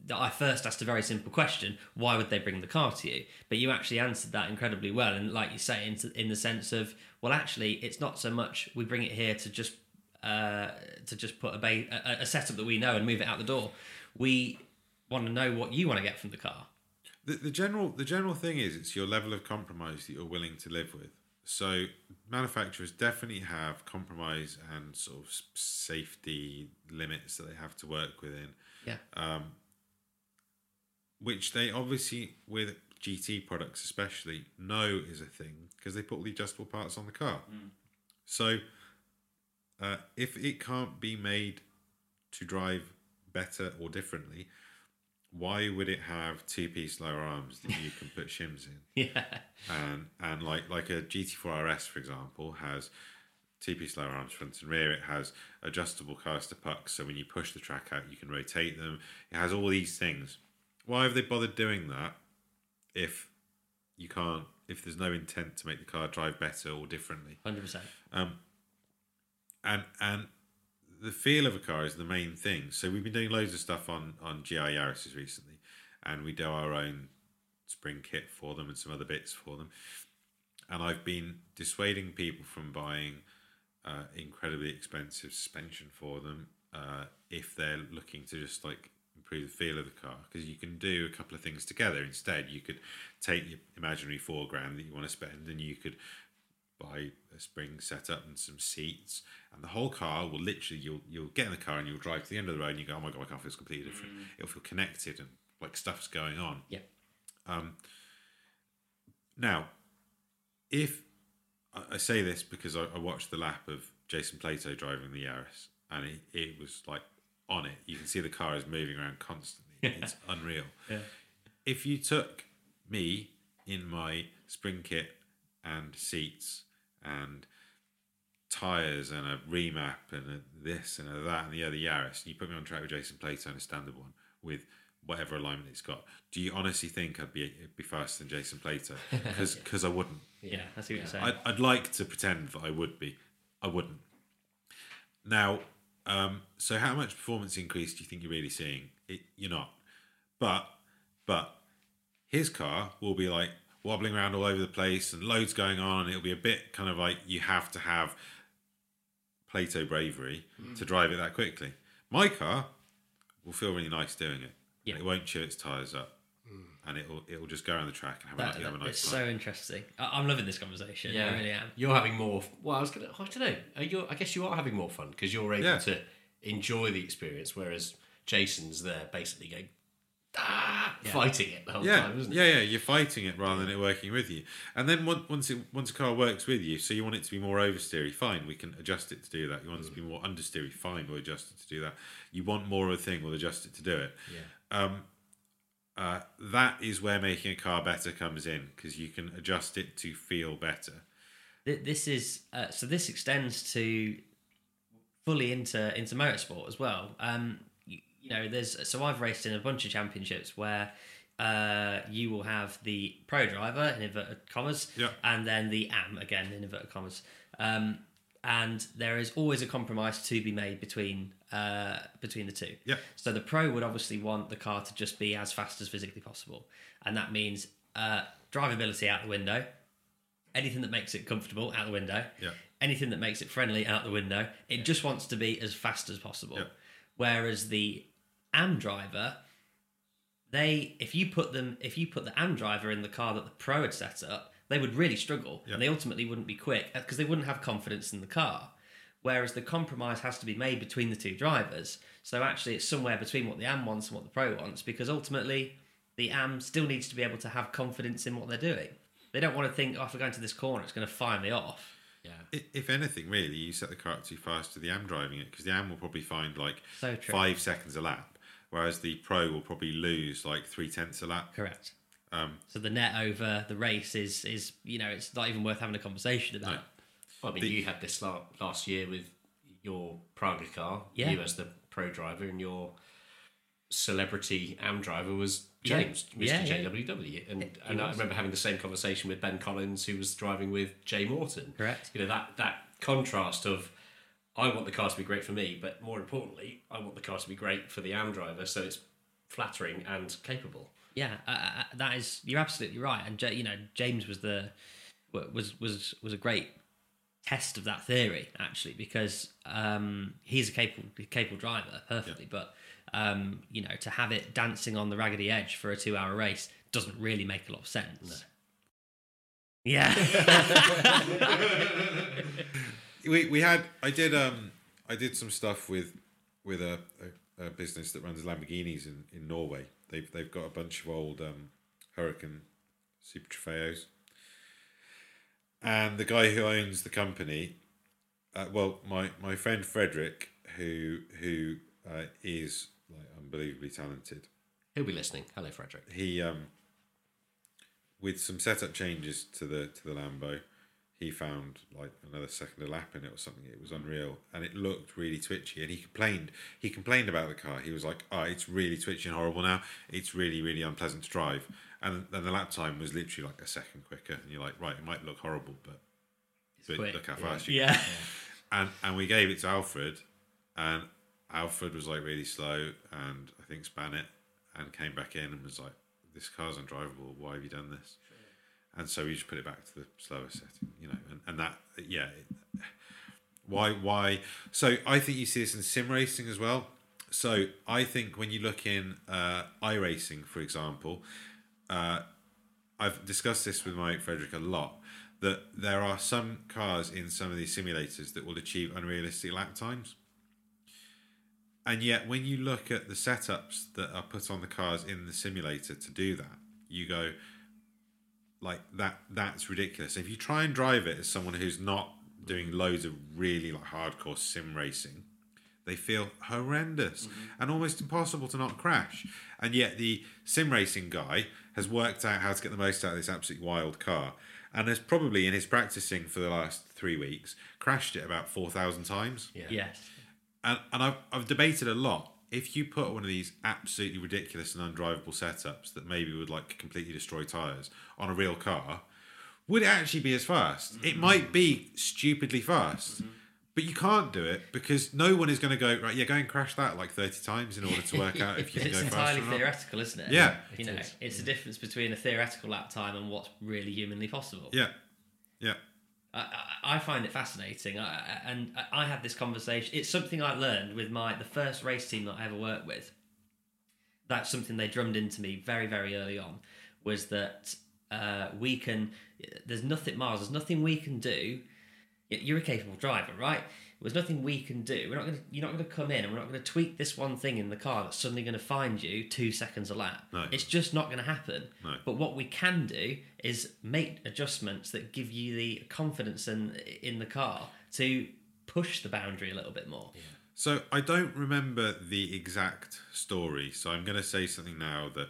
that I first asked a very simple question: Why would they bring the car to you? But you actually answered that incredibly well, and like you say, in, in the sense of, well, actually, it's not so much we bring it here to just uh, to just put a, ba- a, a setup that we know and move it out the door. We want to know what you want to get from the car. The, the general the general thing is it's your level of compromise that you're willing to live with. So manufacturers definitely have compromise and sort of safety limits that they have to work within, Yeah. which they obviously with GT products especially know is a thing because they put all the adjustable parts on the car. So uh, if it can't be made to drive better or differently, why would it have two piece lower arms that you can put shims in? <laughs> Yeah. and and like like a GT4 RS for example has two piece lower arms front and rear. It has adjustable caster pucks, so when you push the track out, you can rotate them. It has all these things. Why have they bothered doing that if you can't? If there's no intent to make the car drive better or differently? Hundred percent. Um and and the feel of a car is the main thing. So we've been doing loads of stuff on on GR Yaris's recently, and we do our own spring kit for them and some other bits for them. And I've been dissuading people from buying uh, incredibly expensive suspension for them uh, if they're looking to just like improve the feel of the car because you can do a couple of things together instead you could take your imaginary four grand that you want to spend and you could buy a spring setup and some seats and the whole car will literally you'll you'll get in the car and you'll drive to the end of the road and you go oh my god my car feels completely different mm. it'll feel connected and like stuff's going on Yeah. Um, now, if I- say this because I, I watched the lap of Jason Plato driving the Yaris, and it, it was like on it. You can see the car is moving around constantly. <laughs> It's unreal. If you took me in my spring kit and seats and tires and a remap and a this and a that and the other Yaris, and you put me on track with Jason Plato and a standard one with whatever alignment it's got, do you honestly think I'd be be faster than Jason Plato? <laughs> Because because I wouldn't. Yeah. That's what you're saying. I'd, I'd like to pretend that I would be. I wouldn't. Now, um, so how much performance increase do you think you're really seeing? It, you're not. But, but his car will be like wobbling around all over the place and loads going on, and it'll be a bit kind of like you have to have Plato bravery mm. to drive it that quickly. My car will feel really nice doing it. Yeah. It won't chew its tires up. Mm. And it'll it'll just go around the track and have, That- a, have a nice it's time. so interesting. I, I'm loving this conversation. Yeah, I really am. You're having more. Well, I was gonna. I don't know. Are you? I guess you are having more fun because you're able Yeah. to enjoy the experience, whereas Jason's there basically going, ah, fighting it the whole yeah, time, isn't it? yeah, yeah. You're fighting it rather than it working with you. And then once once it, once a car works with you, so you want it to be more oversteery, fine, we can adjust it to do that. You want it to be more understeery, fine, we'll adjust it to do that. You want more of a thing, we'll adjust it to do it. Yeah. Um, uh, that is where making a car better comes in because you can adjust it to feel better. This is uh, so. This extends to fully into into motorsport as well. Um, you, know, there's so I've raced in a bunch of championships where uh, you will have the pro driver in inverted commas, Yeah. and then the am again in inverted commas. Um, and there is always a compromise to be made between uh, between the two. Yeah. So the pro would obviously want the car to just be as fast as physically possible, and that means uh, drivability out the window, anything that makes it comfortable out the window, Yeah. anything that makes it friendly out the window. It just wants to be as fast as possible. Yeah. Whereas the am driver, they if you put them if you put the am driver in the car that the pro had set up, they would really struggle Yeah. and they ultimately wouldn't be quick uh, because they wouldn't have confidence in the car. Whereas the compromise has to be made between the two drivers. So actually, it's somewhere between what the AM wants and what the pro wants because ultimately, the AM still needs to be able to have confidence in what they're doing. They don't want to think, oh, if I go into this corner, it's going to fire me off. Yeah. If anything, really, you set the car up too fast to the AM driving it because the AM will probably find like So five seconds a lap, whereas the Pro will probably lose like three tenths a lap. Correct. Um, So the net over the race is is you know it's not even worth having a conversation about. Well, I mean, you had this la- last year with your Praga car. Yeah. You as the pro driver and your celebrity AM driver was Yeah. James, Mr. Yeah, yeah. JWW. And, and I remember having the same conversation with Ben Collins, who was driving with Jay Morton. Correct. You know, that, that contrast of I want the car to be great for me, but more importantly, I want the car to be great for the AM driver so it's flattering and capable. Yeah, uh, uh, that is you're absolutely right. And you know James was the was was was a great test of that theory actually because um, he's a capable capable driver perfectly, but um, you know to have it dancing on the raggedy edge for a two hour race doesn't really make a lot of sense. Yeah. <laughs> <laughs> we we had I did um I did some stuff with with a, a, a business that runs Lamborghinis in, in Norway. They've they've got a bunch of old um, Huracán Super Trofeos, and the guy who owns the company, uh, well, my my friend Frederick, who who uh, is like unbelievably talented, He'll be listening. Hello, Frederick. he um with some setup changes to the to the Lambo, he found like another second a lap in it or something. It was unreal, and it looked really twitchy. And he complained. He complained about the car. He was like, "Oh, it's really twitchy and horrible now. It's really really unpleasant to drive." And then the lap time was literally like a second quicker. And you're like, "Right, it might look horrible, but, but look how fast you yeah. and and we gave it to Alfred, and Alfred was like really slow, and I think span it, and came back in and was like, "This car's undrivable. Why have you done this?" And so we just put it back to the slower setting, you know, and, and that yeah, why why? So I think you see this in sim racing as well. So I think when you look in uh, iRacing, for example, uh, I've discussed this with my Frederick a lot. That there are some cars in some of these simulators that will achieve unrealistic lap times. And yet, when you look at the setups that are put on the cars in the simulator to do that, you go, like that. That's ridiculous. If you try and drive it as someone who's not doing loads of really like hardcore sim racing, they feel horrendous mm-hmm. and almost impossible to not crash. And yet the sim racing guy has worked out how to get the most out of this absolutely wild car and has probably in his practicing for the last three weeks crashed it about 4,000 times. Yeah. Yes. And, and I've, I've debated a lot. If you put one of these absolutely ridiculous and undrivable setups that maybe would like completely destroy tyres on a real car, would it actually be as fast? It mm-hmm. might be stupidly fast, mm-hmm. but you can't do it because no one is going to go right. Yeah, go and crash that like thirty times in order to work <laughs> out if you can it's go faster. entirely theoretical, isn't it? Yeah. you know, it's the difference between a theoretical lap time and what's really humanly possible. Yeah, yeah, I, I find it fascinating, I, and I- had this conversation. It's something I learned with my the first race team that I ever worked with. That's something they drummed into me very, very early on. Was that uh, we can? There's nothing, Miles. There's nothing we can do. You're a capable driver, right? There's nothing we can do. We're not going to. You're not going to come in and we're not going to tweak this one thing in the car that's suddenly going to find you two seconds a lap. No. It's just not going to happen. No. But what we can do is make adjustments that give you the confidence in in the car to push the boundary a little bit more. So I don't remember the exact story, so I'm going to say something now that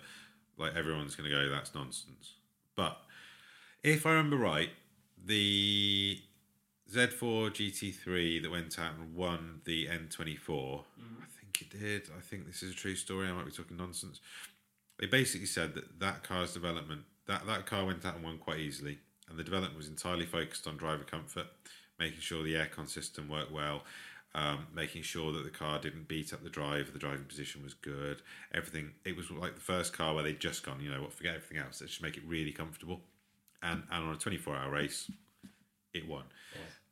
like everyone's going to go, "That's nonsense." But if I remember right, the Z4 GT3 that went out and won the N24. I think it did. I think this is a true story. I might be talking nonsense. They basically said that that car's development, that, that car went out and won quite easily. And the development was entirely focused on driver comfort, making sure the aircon system worked well, um, making sure that the car didn't beat up the drive, the driving position was good, everything. It was like the first car where they'd just gone, you know what, forget everything else, let's just make it really comfortable. And, and on a 24 hour race, it won.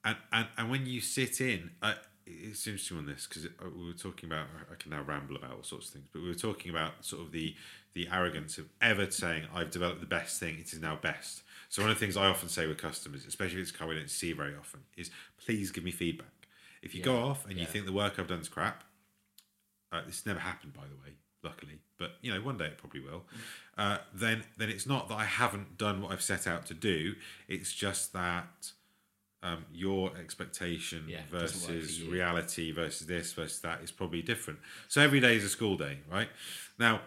And, and and when you sit in, uh, it's interesting on this because we were talking about. I can now ramble about all sorts of things, but we were talking about sort of the the arrogance of ever saying, "I've developed the best thing; it is now best." So one of the things I often say with customers, especially if it's a car we don't see very often, is please give me feedback. If you go off and you think the work I've done is crap, uh, this never happened by the way, luckily, but you know one day it probably will. Uh, then then it's not that I haven't done what I've set out to do. It's just that um, your expectation Yeah, it doesn't work for versus you. reality versus this versus that is probably different. So every day is a school day, right? Now,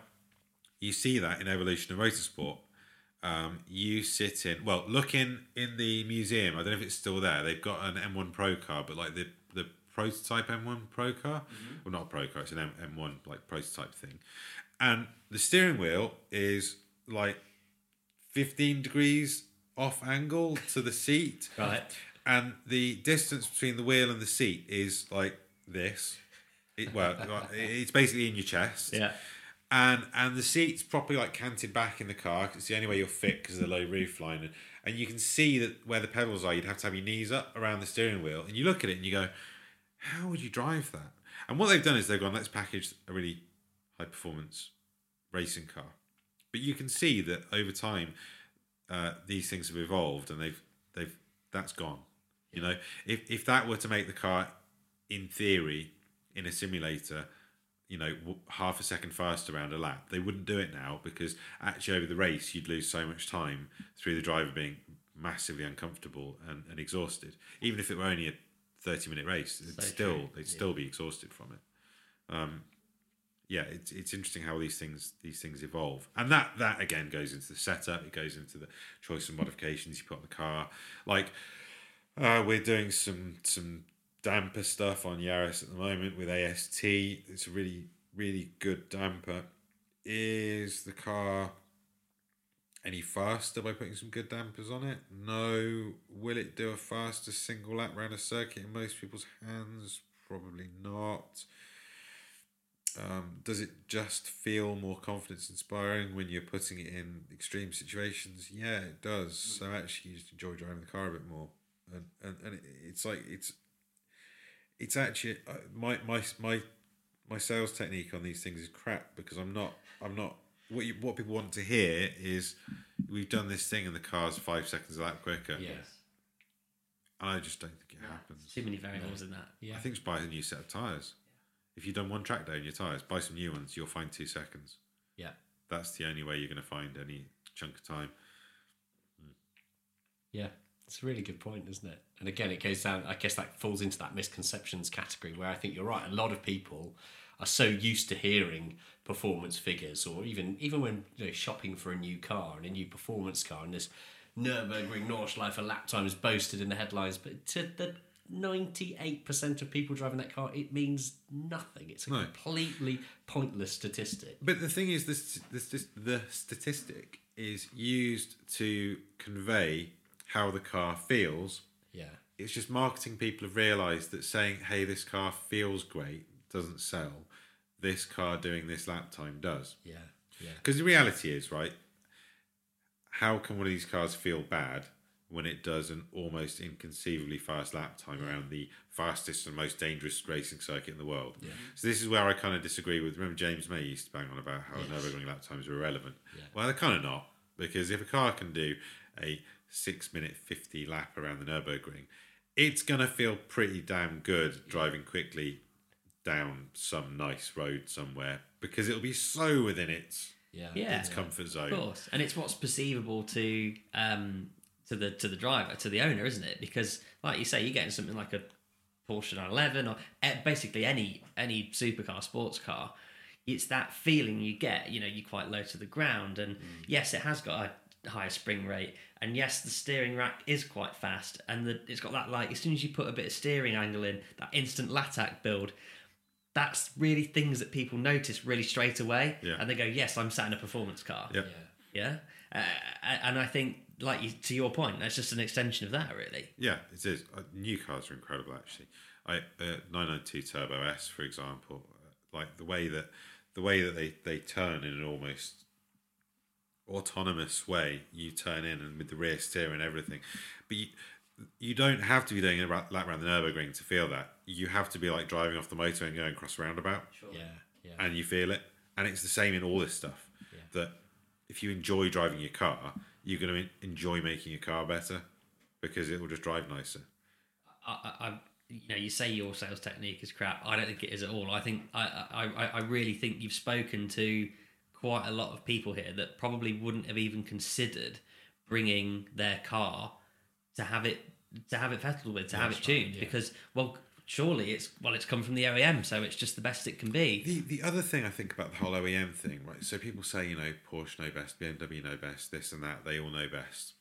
you see that in evolution of motorsport. Um, you sit in well, look in in the museum. I don't know if it's still there. They've got an M1 Pro car, but like the the prototype M1 Pro car, well, not a Pro car. It's an M- M1 like prototype thing, and the steering wheel is like 15 degrees off angle to the seat Right. And the distance between the wheel and the seat is like this. It, well, <laughs> it's basically in your chest. Yeah. And and the seat's properly like canted back in the car 'cause it's the only way you'll fit because of the low roof line. And, and you can see that where the pedals are, you'd have to have your knees up around the steering wheel. And you look at it and you go, how would you drive that? And what they've done is they've gone, let's package a really high performance racing car. But you can see that over time, uh, these things have evolved and they've they've that's gone. You know, if if that were to make the car, in theory, in a simulator, you know, half a second faster around a lap, they wouldn't do it now because actually over the race you'd lose so much time through the driver being massively uncomfortable and, and exhausted. Even if it were only a thirty minute race, it'd So still true. they'd still be exhausted from it. Um, yeah, it's it's interesting how these things these things evolve, and that that again goes into the setup. It goes into the choice of modifications you put on the car. Like uh, we're doing some some damper stuff on Yaris at the moment with AST. It's a really really good damper. Is the car any faster by putting some good dampers on it? No. Will it do a faster single lap around a circuit in most people's hands? Probably not. Um, does it just feel more confidence inspiring when you're putting it in extreme situations? Yeah, it does. So actually, you just enjoy driving the car a bit more, and and, and it's like it's it's actually uh, my my my my sales technique on these things is crap because I'm not I'm not what you what people want to hear is we've done this thing and the car's five seconds a lap quicker. Yes. and I just don't think it happens. Too many variables in that. Yeah. I think just buy a new set of tires. If you've done one track day on your tires, buy some new ones. You'll find two seconds. Yeah. That's the only way you're going to find any chunk of time. Yeah, it's a really good point, isn't it? And again, it goes down. I guess that falls into that misconceptions category where I think you're right. A lot of people are so used to hearing performance figures, or even even when you know, shopping for a new car and a new performance car, and this Nurburgring Nordschleife lap time is boasted in the headlines, but to the 98% of people driving that car, it means nothing. It's a No. completely pointless statistic. But the thing is, this, this, this, the statistic is used to convey how the car feels. Yeah. It's just marketing people have realised that saying, hey, this car feels great doesn't sell. This car doing this lap time does. Yeah. Yeah. Because the reality is, right, how can one of these cars feel bad when it does an almost inconceivably fast lap time around the fastest and most dangerous racing circuit in the world? Yeah. So this is where I kind of disagree with. Remember, James May used to bang on about how Nurburgring lap times are irrelevant. Well, they're kind of not because if a car can do a six minute fifty lap around the Nurburgring, it's gonna feel pretty damn good driving quickly down some nice road somewhere because it'll be so within its Yeah. Yeah. its comfort zone. Of course, and it's what's perceivable to um to the to the driver to the owner, isn't it? Because like you say, you're getting something like a Porsche 911 or eh, basically any any supercar, sports car. It's that feeling you get. You know, you're quite low to the ground, and yes, it has got a, higher spring rate. And yes, the steering rack is quite fast, and the, it's got that like as soon as you put a bit of steering angle in, that instant LATAC build. That's really things that people notice really straight away, Yeah. and they go, "Yes, I'm sat in a performance car." Yep. yeah. Uh, and I think, like you, to your point, that's just an extension of that, really. Yeah, it is. Uh, new cars are incredible, actually. I uh, 992 Turbo S, for example, uh, like the way that the way that they they turn in an almost autonomous way. You turn in and with the rear steer and everything, but you, you don't have to be doing a ra- lap around the Nurburgring to feel that. You have to be like driving off the motor and going across a roundabout, Yeah, yeah. and you feel it. And it's the same in all this stuff. That if you enjoy driving your car, you're going to enjoy making your car better because it will just drive nicer. I, I, I- you know, you say your sales technique is crap. I don't think it is at all. I think I, I, I- I really think you've spoken to quite a lot of people here that probably wouldn't have even considered bringing their car to have it to have it fettled with, to have it tuned, because well, surely it's well, it's come from the OEM, so it's just the best it can be. The the other thing I think about the whole OEM thing, right? So people say, you know, Porsche know best, BMW know best, this and that, they all know best.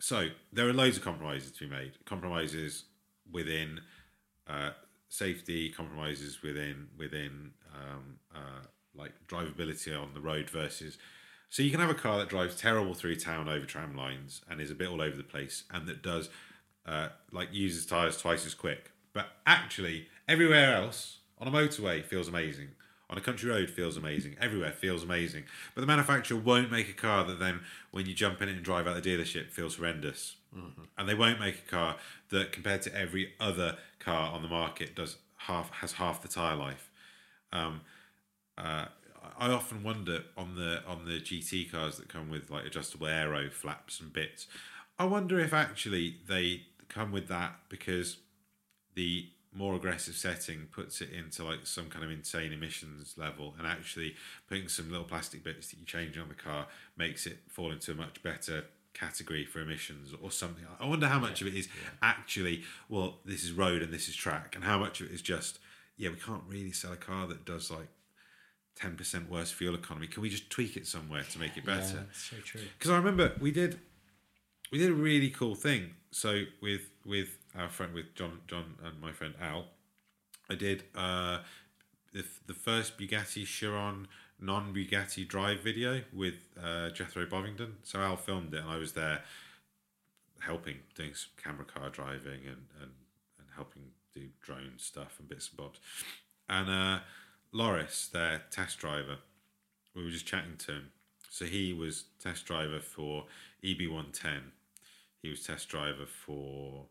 So there are loads of compromises to be made. Compromises within uh, safety, compromises within within um, uh, like drivability on the road versus. So you can have a car that drives terrible through town over tram lines and is a bit all over the place, and that does uh, like uses tires twice as quick, but actually everywhere else on a motorway feels amazing. On a country road feels amazing. Everywhere feels amazing. But the manufacturer won't make a car that then, when you jump in it and drive out the dealership, feels horrendous. And they won't make a car that, compared to every other car on the market, does half has half the tire life. Um, uh, I often wonder on the on the GT cars that come with like adjustable aero flaps and bits. I wonder if actually they come with that because the more aggressive setting puts it into like some kind of insane emissions level, and actually putting some little plastic bits that you change on the car makes it fall into a much better category for emissions or something. I wonder how much of it is actually well, this is road and this is track, and how much of it is just yeah, we can't really sell a car that does like ten percent worse fuel economy. Can we just tweak it somewhere to make it better? so true. Because I remember we did we did a really cool thing. So with with our friend with John John and my friend Al, I did uh, the the first Bugatti Chiron non Bugatti drive video with uh, Jethro Bovington. So Al filmed it, and I was there helping doing some camera car driving and and, and helping do drone stuff and bits and bobs. And uh, Loris, their test driver, we were just chatting to him. So he was test driver for EB110. He was test driver for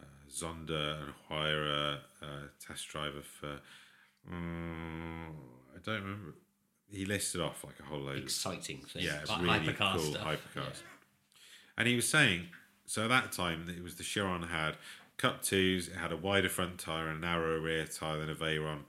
uh, Zonda and Huayra, uh, test driver for. mm, I don't remember. He listed off like a whole load. of- Exciting thing. yeah, it's Like really hypercar cool stuff. hypercars. And he was saying, so at that time, it was the Chiron had Cup twos, it had a wider front tire and a narrower rear tire than a Veyron.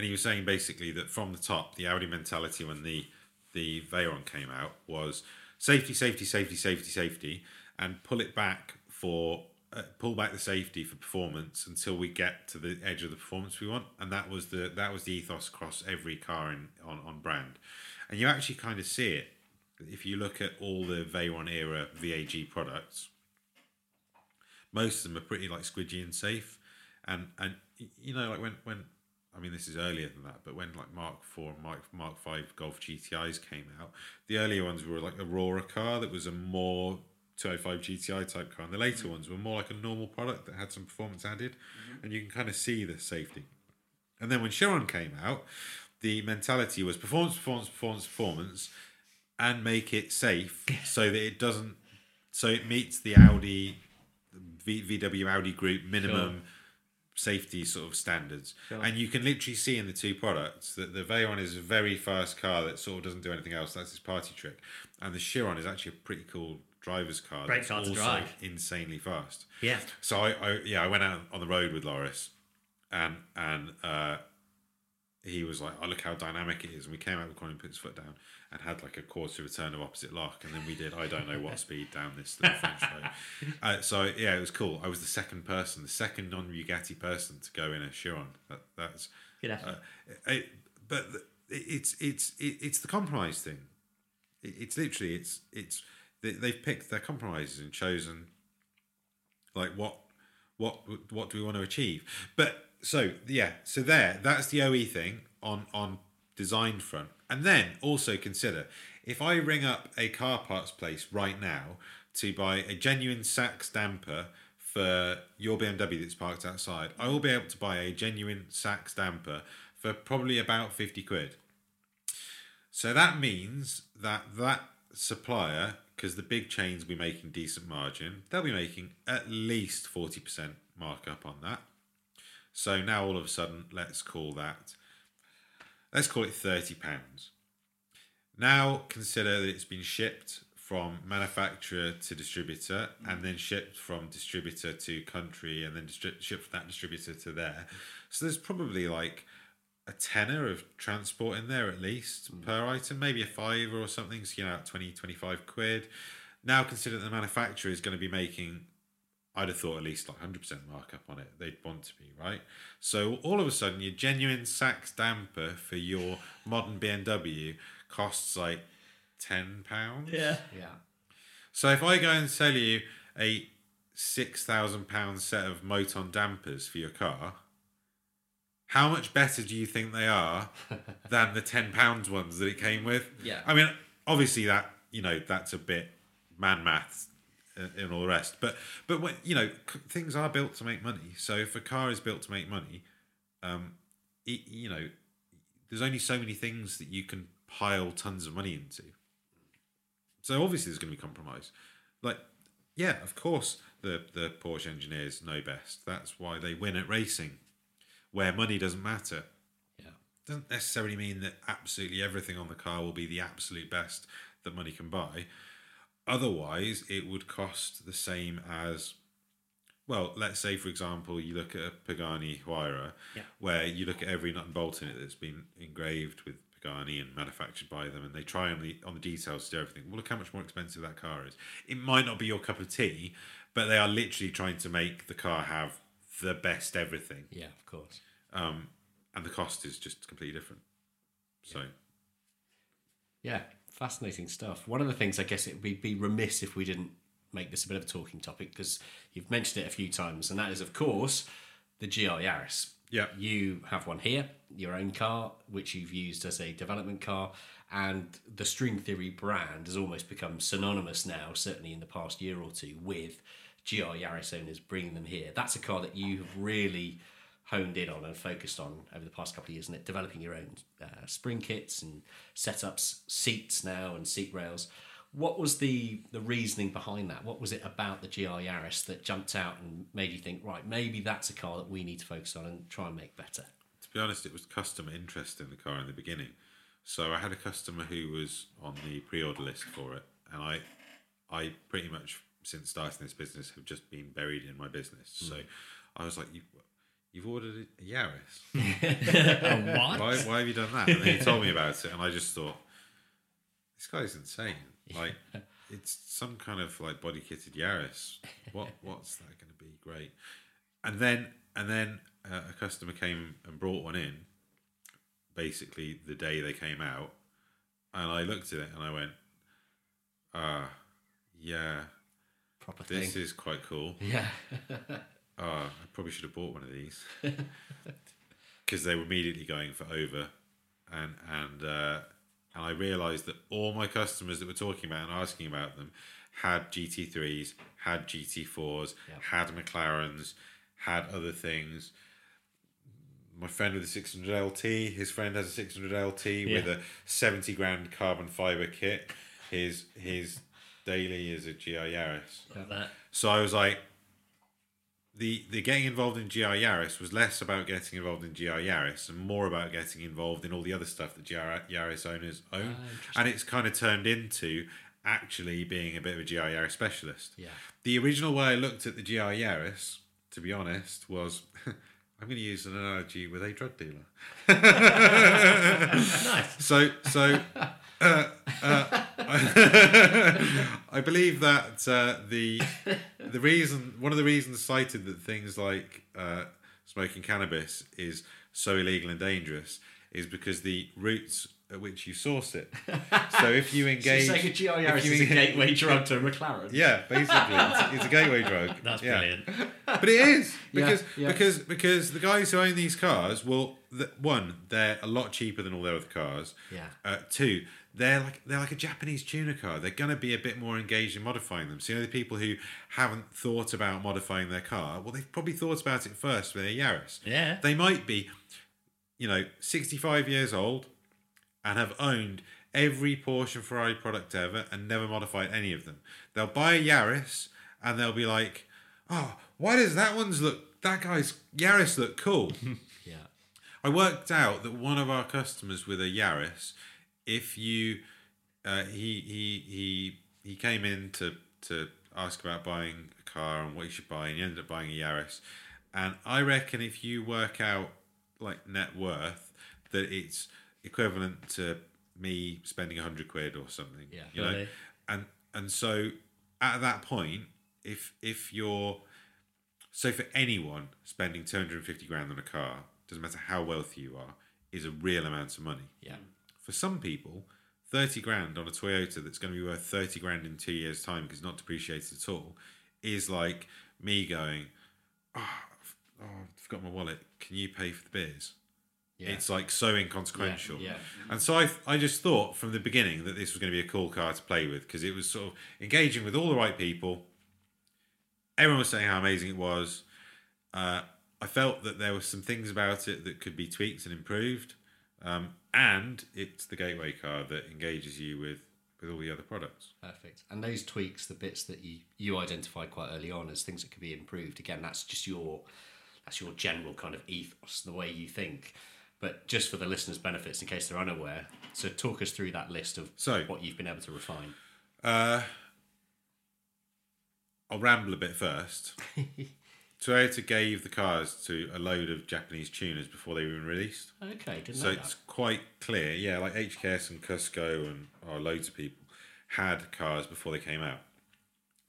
And he was saying basically that from the top, the Audi mentality when the the Veyron came out was safety, safety, safety, safety, safety, and pull it back for uh, pull back the safety for performance until we get to the edge of the performance we want. And that was the that was the ethos across every car in on on brand. And you actually kind of see it if you look at all the Veyron era VAG products most of them are pretty like squidgy and safe and and you know like when when I mean this is earlier than that but when like Mark 4 and Mark Mark 5 Golf GTIs came out the earlier ones were like Aurora car that was a more 205 GTI type car and the later mm. ones were more like a normal product that had some performance added mm-hmm. and you can kind of see the safety. And then when Chiron came out the mentality was performance performance performance performance and make it safe <laughs> so that it doesn't so it meets the Audi v, VW Audi group minimum safety sort of standards. And you can literally see in the two products that the Veyron is a very fast car that sort of doesn't do anything else. That's his party trick. And the Chiron is actually a pretty cool driver's car Great that's car to drive. insanely fast. Yeah. so I, I yeah I went out on the road with Loris and and uh he was like, "Oh, look how dynamic it is." And we came out of the corner and put his foot down and had like a quarter of a turn of opposite lock, and then we did I don't know what speed down this little French road. <laughs> Uh, so yeah, it was cool. I was the second person, the second non Bugatti person to go in a Chiron. That, that's Good effort. uh, it, but it's it's it's the compromise thing. It's literally it's it's they've picked their compromises and chosen like what what what do we want to achieve. But so yeah, so there that's the OE thing on on design front, and then also consider if I ring up a car parts place right now to buy a genuine Sachs damper for your BMW that's parked outside, I will be able to buy a genuine Sachs damper for probably about 50 quid. So that means that that supplier, because the big chains will be making decent margin, they'll be making at least 40% markup on that. So now all of a sudden, let's call that, let's call it 30 pounds. Now consider that it's been shipped from manufacturer to distributor mm. and then shipped from distributor to country and then distri- shipped from that distributor to there. So there's probably like a tenner of transport in there at least mm. per item, maybe a five or something, so you know, 20, 25 quid. Now consider that the manufacturer is going to be making, I'd have thought at least like 100% markup on it. They'd want to be, right? So all of a sudden, your genuine Sachs damper for your modern BMW costs like ten pounds. Yeah. Yeah. So if I go and sell you a six thousand pound set of Moton dampers for your car, how much better do you think they are <laughs> than the ten pounds ones that it came with? Yeah. I mean, obviously that you know that's a bit man maths and all the rest, but but when you know things are built to make money. So if a car is built to make money, um, it, you know, there's only so many things that you can pile tons of money into. So obviously there's going to be compromise. Like, yeah, of course the the Porsche engineers know best. That's why they win at racing, where money doesn't matter. Yeah. Doesn't necessarily mean that absolutely everything on the car will be the absolute best that money can buy. Otherwise, it would cost the same as well, let's say for example, you look at a Pagani Huayra, Yeah. where you look at every nut and bolt in it that's been engraved with Pagani and manufactured by them, and they try on the on the details to do everything. Well, look how much more expensive that car is. It might not be your cup of tea, but they are literally trying to make the car have the best everything, Yeah, of course. um, and the cost is just completely different. So, Yeah, fascinating stuff. One of the things I guess it would be, remiss if we didn't make this a bit of a talking topic because you've mentioned it a few times, and that is, of course, the GR Yaris. Yeah. You have one here, your own car, which you've used as a development car, and the String Theory brand has almost become synonymous now, certainly in the past year or two, with GR Yaris owners bringing them here. That's a car that you have really honed in on and focused on over the past couple of years, and it developing your own uh, spring kits and setups, seats now, and seat rails. What was the the reasoning behind that? What was it about the GR Yaris that jumped out and made you think, right, maybe that's a car that we need to focus on and try and make better? to be honest, it was customer interest in the car in the beginning. So I had a customer who was on the pre-order list for it, and I, I pretty much since starting this business have just been buried in my business. So I was like, you, you've ordered a Yaris. <laughs> what? why, why have you done that? And then he told me about it, and I just thought, this guy's insane. Like, <laughs> it's some kind of like body kitted Yaris. What what's that going to be? Great. And then and then uh, a customer came and brought one in, basically the day they came out, and I looked at it and I went, ah, yeah, Proper thing. this is quite cool. yeah. <laughs> Ah, I probably should have bought one of these <laughs> because they were immediately going for over, and and uh, and I realised that all my customers that were talking about and asking about them had GT3s, had GT4s, had McLarens, had other things. My friend with a 600 LT, his friend has a 600 LT with a 70 grand carbon fiber kit. His his daily is a GR Yaris. So I was like, the the getting involved in GR Yaris was less about getting involved in GR Yaris and more about getting involved in all the other stuff that GR Yaris owners own, and it's kind of turned into actually being a bit of a GR Yaris specialist. Yeah. The original way I looked at the GR Yaris, to be honest, was. <laughs> I'm going to use an analogy with a drug dealer. <laughs> Nice. <laughs> So, so uh, uh, <laughs> I believe that uh, the the reason one of the reasons cited that things like uh, smoking cannabis is so illegal and dangerous is because the roots at which you source it. so if you <laughs> So engage, you're saying a if you is a gateway <laughs> drug to a McLaren. Yeah, basically, it's, it's a gateway drug. That's Yeah. brilliant. But it is Yeah, because yeah. because because the guys who own these cars, well, the, one, they're a lot cheaper than all their other cars. Yeah. Uh, two, they're like they're like a Japanese tuner car. They're gonna be a bit more engaged in modifying them. So you know the people who haven't thought about modifying their car, well, they've probably thought about it first with their Yaris. Yeah. They might be, you know, sixty-five years old and have owned every Porsche and Ferrari product ever and never modified any of them. They'll buy a Yaris and they'll be like, "Oh, why does that one's look? That guy's Yaris look cool." <laughs> Yeah. I worked out that one of our customers with a Yaris, if you, uh, he he he he came in to to ask about buying a car and what you should buy, and he ended up buying a Yaris, and I reckon if you work out like net worth, that it's equivalent to me spending a hundred quid or something. Yeah. you know, Really? and and so at that point, if if you're so for anyone spending 250 grand on a car, doesn't matter how wealthy you are, is a real amount of money. Yeah. For some people, 30 grand on a Toyota that's going to be worth 30 grand in two years' time because not depreciated at all is like me going, oh, I've- oh, I forgot my wallet. Can you pay for the beers? Yeah. It's like so inconsequential. Yeah, yeah. And so I, I just thought from the beginning that this was going to be a cool car to play with because it was sort of engaging with all the right people. Everyone was saying how amazing it was. Uh, I felt that there were some things about it that could be tweaked and improved. Um, and it's the gateway car that engages you with, with all the other products. Perfect. And those tweaks, the bits that you you identified quite early on as things that could be improved. Again, that's just your that's your general kind of ethos, the way you think. But just for the listeners' benefits, in case they're unaware, so talk us through that list of So- what you've been able to refine. Uh, I'll ramble a bit first. <laughs> Toyota gave the cars to a load of Japanese tuners before they were even released. Okay, didn't So know it's that. quite clear, yeah, like HKS and Cusco and oh, loads of people had cars before they came out.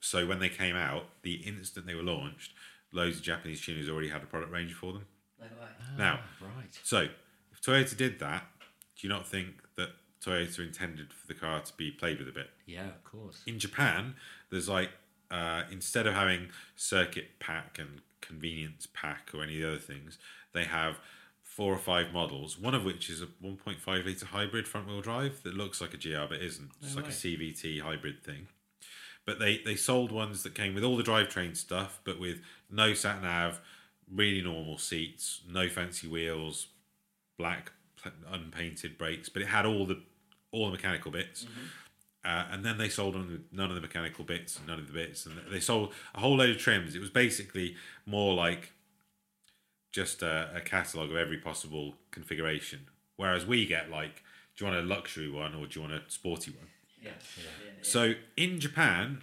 So when they came out, the instant they were launched, loads of Japanese tuners already had a product range for them. Ah, now, Right. so if Toyota did that, do you not think that Toyota intended for the car to be played with a bit? Yeah, of course. in Japan, there's like uh, instead of having circuit pack and convenience pack or any of the other things, they have four or five models. One of which is a 1.5 liter hybrid front wheel drive that looks like a GR but isn't. It's like a CVT hybrid thing. But they they sold ones that came with all the drivetrain stuff, but with no sat nav, really normal seats, no fancy wheels, black unpainted brakes, but it had all the all the mechanical bits. Uh, and then they sold them with none of the mechanical bits and none of the bits, and they sold a whole load of trims. It was basically more like just a, a catalog of every possible configuration. Whereas we get like, do you want a luxury one or do you want a sporty one? So in Japan,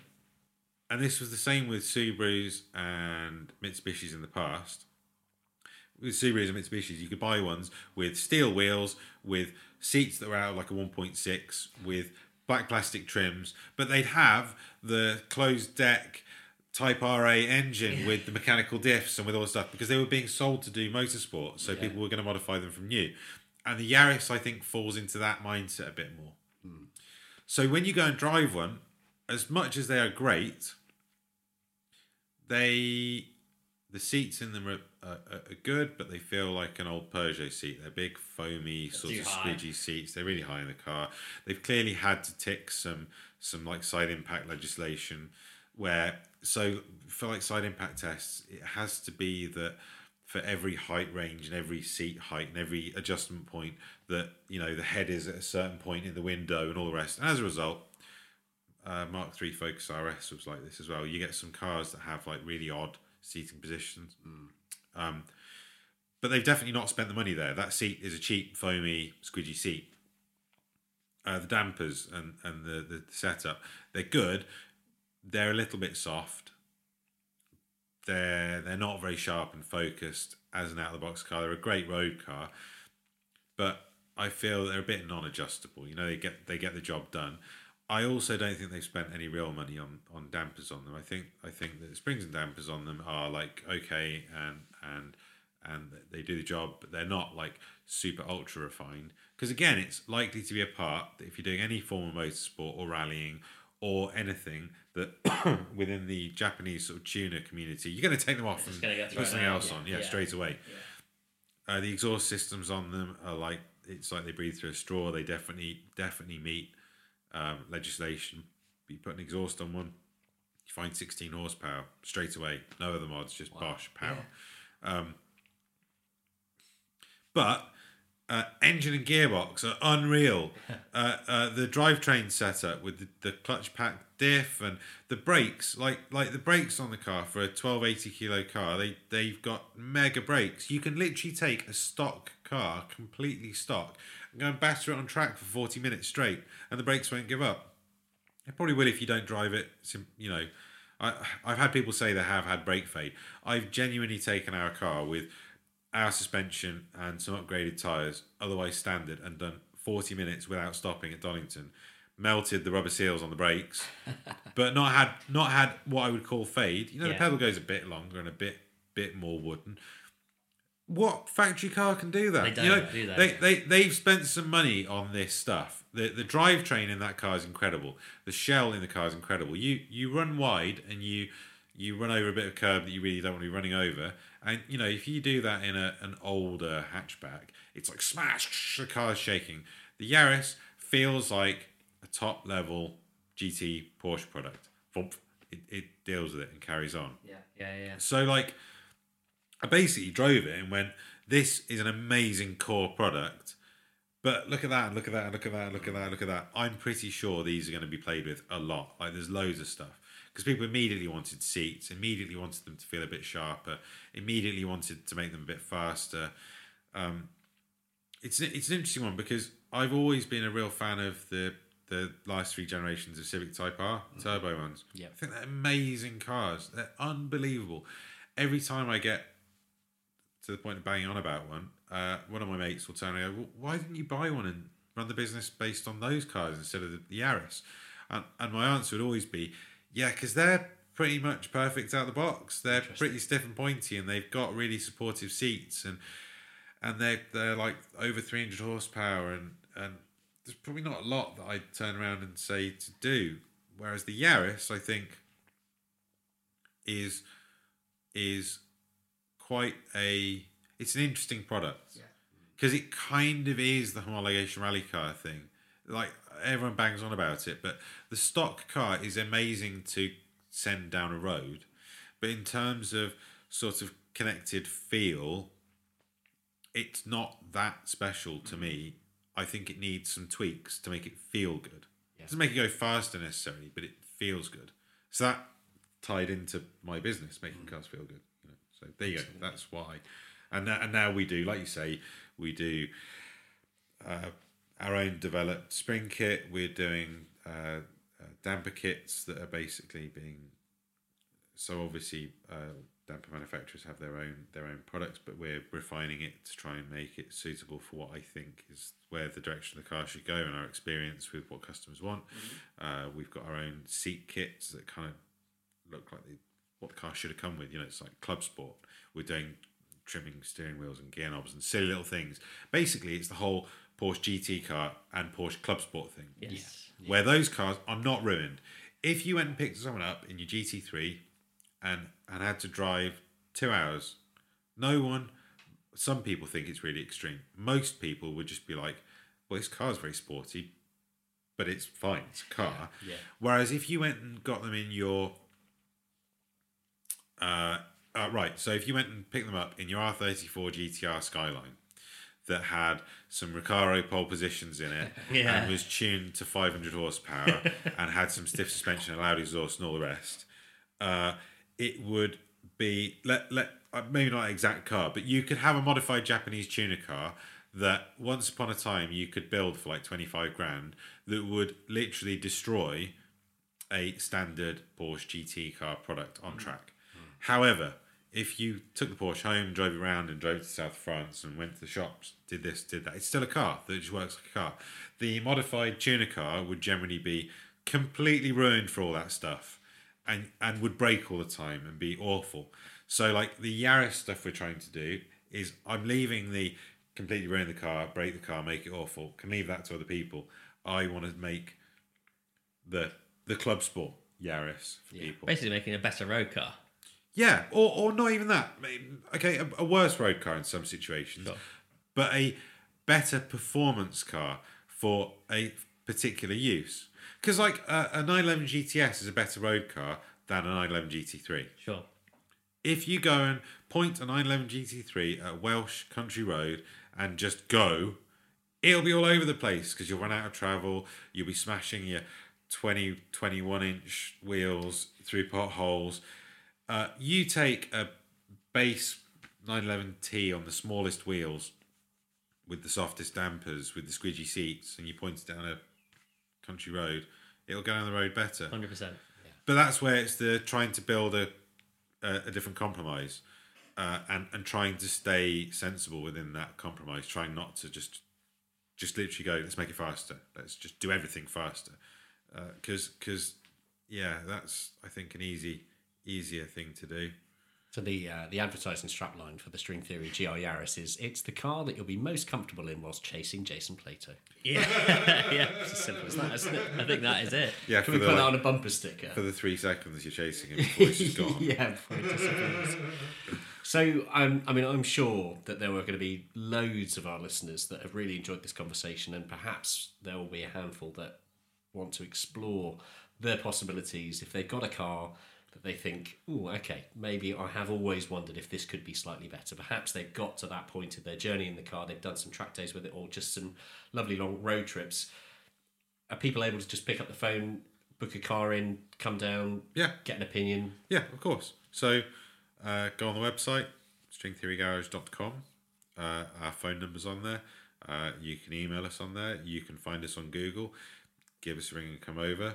and this was the same with Subarus and Mitsubishis in the past. With Subarus and Mitsubishis, you could buy ones with steel wheels, with seats that were out of like a 1.6, with black plastic trims, but they'd have the closed deck Type RA engine with the mechanical diffs and with all the stuff because they were being sold to do motorsport, so people were going to modify them from new. And the Yaris, I think, falls into that mindset a bit more. Hmm. So when you go and drive one, as much as they are great, they the seats in them are, are, are good, but they feel like an old Peugeot seat. They're big, foamy, sort of high. squidgy seats. They're really high in the car. They've clearly had to tick some some like side impact legislation, where so for like side impact tests, it has to be that for every height range and every seat height and every adjustment point that you know the head is at a certain point in the window and all the rest. And as a result, uh, Mark III Focus RS was like this as well. You get some cars that have like really odd seating positions. Um, but they've definitely not spent the money there. That seat is a cheap, foamy, squidgy seat. Uh, the dampers and, and the, the setup, they're good. They're a little bit soft. They're they're not very sharp and focused as an out of the box car. They're a great road car, but I feel they're a bit non-adjustable. You know, they get they get the job done. I also don't think they've spent any real money on, on dampers on them. I think I think that springs and dampers on them are like okay and and and they do the job, but they're not like super ultra refined. Because again, it's likely to be a part that if you're doing any form of motorsport or rallying or anything that <coughs> within the Japanese sort of tuner community, you're going to take them off and put something out, else yeah, on, yeah, yeah. straight away. Uh, the exhaust systems on them are like it's like they breathe through a straw. They definitely definitely meet um, legislation. You put an exhaust on one, you find 16 horsepower straight away. No other mods, just Bosch power. Um, but uh, engine and gearbox are unreal. <laughs> uh, uh, the drivetrain setup with the, the clutch pack diff and the brakes, like like the brakes on the car for a 1280 kilo car, they they've got mega brakes. You can literally take a stock car, completely stock, and go and batter it on track for 40 minutes straight, and the brakes won't give up. It probably will if you don't drive it. You know, I, I've had people say they have had brake fade. I've genuinely taken our car with our suspension and some upgraded tyres, otherwise standard, and done 40 minutes without stopping at Donington. Melted the rubber seals on the brakes, <laughs> but not had not had what I would call fade. You know, the pedal goes a bit longer and a bit bit more wooden. What factory car can do that? They you know, don't do that. They, they they've spent some money on this stuff. The the drivetrain in that car is incredible. The shell in the car is incredible. You you run wide and you you run over a bit of curb that you really don't want to be running over. And you know if you do that in a an older hatchback, it's like smash. The car's shaking. The Yaris feels like a top level GT Porsche product. It, it deals with it and carries on. Yeah, yeah, yeah. So like, I basically drove it and went, "This is an amazing core product." But look at that, and look at that, and look at that, and look at that, look at that. I'm pretty sure these are going to be played with a lot. Like there's loads of stuff because people immediately wanted seats, immediately wanted them to feel a bit sharper, immediately wanted to make them a bit faster. Um, it's it's an interesting one because I've always been a real fan of the the last three generations of Civic Type R turbo ones. Yeah. I think they're amazing cars. They're unbelievable. Every time I get to the point of banging on about one, uh, one of my mates will turn around and go, well, "Why didn't you buy one and run the business based on those cars instead of the, the Yaris?" And, and my answer would always be, "Yeah, because they're pretty much perfect out the box. They're pretty stiff and pointy, and they've got really supportive seats and." and they're they're like over 300 horsepower and and there's probably not a lot that I'd turn around and say to do whereas the Yaris I think is is quite a it's an interesting product because it kind of is the homologation rally car thing like everyone bangs on about it but the stock car is amazing to send down a road but in terms of sort of connected feel it's not that special to me. I think it needs some tweaks to make it feel good. It doesn't make it go faster necessarily, but it feels good. So that tied into my business, making mm. cars feel good. So there you go. That's why. And now, and now we do, like you say, we do uh, our own developed spring kit. We're doing uh, uh, damper kits that are basically being so obviously uh, damper manufacturers have their own their own products, but we're refining it to try and make it suitable for what I think is where the direction of the car should go and our experience with what customers want. Uh, we've got our own seat kits that kind of look like the, what the car should have come with. You know, it's like Club Sport. We're doing trimming steering wheels and gear knobs and silly little things. Basically, it's the whole Porsche GT car and Porsche Club Sport thing Yes. where those cars are not ruined. If you went and picked someone up in your GT3 and and had to drive two hours, no one. Some people think it's really extreme. Most people would just be like, "Well, this car's very sporty, but it's fine. It's a car." Yeah. Whereas if you went and got them in your uh, uh, right, so if you went and picked them up in your R34 GTR Skyline that had some Recaro pole positions in it <laughs> Yeah. and was tuned to 500 horsepower <laughs> and had some stiff suspension, a loud exhaust, and all the rest, uh, it would be let let uh, maybe not an exact car, but you could have a modified Japanese tuner car that once upon a time you could build for like 25 grand that would literally destroy a standard Porsche GT car product on track. However, if you took the Porsche home, drove it around, and drove to South France and went to the shops, did this, did that, it's still a car that just works like a car. The modified tuner car would generally be completely ruined for all that stuff and, and would break all the time and be awful. So, like the Yaris stuff we're trying to do is I'm leaving the completely ruin the car, break the car, make it awful. Can leave that to other people. I want to make the the club sport Yaris for people. Basically, making a better road car. Yeah, or, or not even that. Okay, a, a worse road car in some situations, but a better performance car for a particular use. Because like a, a 911 GTS is a better road car than a 911 GT3. Sure. If you go and point a 911 GT3 at a Welsh country road and just go, it'll be all over the place because you'll run out of travel. You'll be smashing your 20, 21 inch wheels through potholes. Uh, you take a base 911T on the smallest wheels with the softest dampers, with the squidgy seats, and you point it down a country road, it'll go down the road better. 100%. But that's where it's the trying to build a a, a different compromise, uh, and and trying to stay sensible within that compromise, trying not to just just literally go, let's make it faster, let's just do everything faster, because because yeah, that's I think an easy easier thing to do. So the uh, the advertising strapline for the String Theory GR Yaris is it's the car that you'll be most comfortable in whilst chasing Jason Plato. Yeah. <laughs> yeah. It's as simple as that, isn't it? I think that is it. Yeah, Can for we the, put that on a bumper sticker? for the three seconds you're chasing him before it's just gone. <laughs> yeah, before it disappears. So, um, I mean, I'm sure that there are going to be loads of our listeners that have really enjoyed this conversation, and perhaps there will be a handful that want to explore their possibilities if they've got a car that they think, oh, okay, maybe I have always wondered if this could be slightly better. Perhaps they've got to that point of their journey in the car, they've done some track days with it, or just some lovely long road trips. Are people able to just pick up the phone, book a car in, come down, Yeah. get an opinion? Yeah, of course. So uh, go on the website, stringtheorygarage.com. Uh, our phone number's on there. Uh, you can email us on there. You can find us on Google. Give us a ring and come over.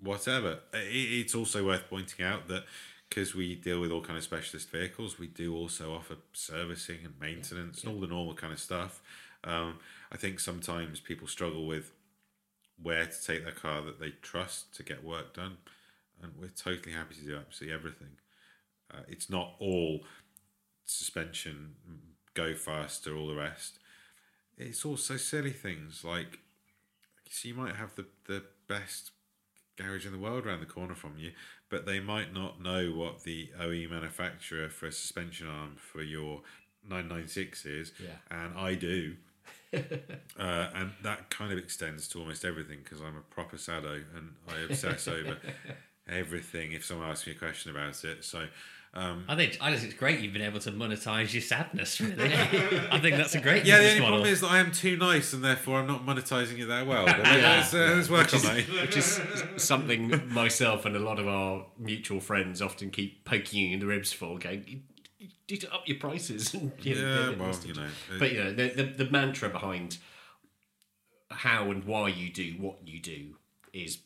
Whatever. It, it's also worth pointing out that because we deal with all kind of specialist vehicles, we do also offer servicing and maintenance and all the normal kind of stuff. Um, I think sometimes people struggle with where to take their car that they trust to get work done, and we're totally happy to do absolutely everything. Uh, it's not all suspension, go faster, all the rest. It's also silly things like so you might have the the best garage in the world around the corner from you, but they might not know what the OE manufacturer for a suspension arm for your 996 is, Yeah. and I do. <laughs> uh, and that kind of extends to almost everything because I'm a proper sado and I obsess over <laughs> everything if someone asks me a question about it. So, um, I think I just think it's great you've been able to monetize your sadness. Really, <laughs> I think that's a great yeah, the only model. problem is that I am too nice and therefore I'm not monetizing it that well. <laughs> But let's, uh, let's work on that. which is something myself and a lot of our mutual friends often keep poking you in the ribs for, going, "You- you need to up your prices. and, <laughs> you know, Yeah, get well, you know, But you know, the, the the mantra behind how and why you do what you do is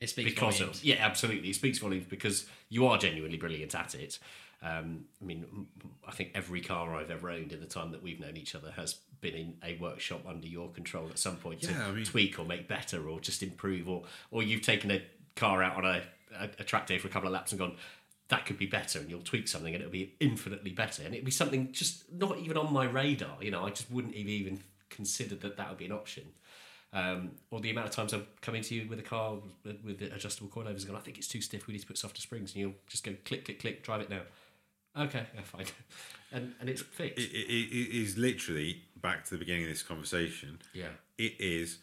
it speaks because volumes. of yeah, absolutely, it speaks volumes because you are genuinely brilliant at it. Um, I mean, I think every car I've ever owned in the time that we've known each other has been in a workshop under your control at some point to I mean- tweak or make better or just improve, or or you've taken a car out on a, a, a track day for a couple of laps and gone. That could be better, and you'll tweak something, and it'll be infinitely better, and it'll be something just not even on my radar. You know, I just wouldn't have even considered that that would be an option. Um, or the amount of times I've come into you with a car with, with the adjustable coilovers and gone, I think it's too stiff, we need to put softer springs. And you'll just go click, click, click, drive it now. Okay, yeah, fine. <laughs> And, and it's fixed. it, it, it is literally back to the beginning of this conversation. Yeah. It is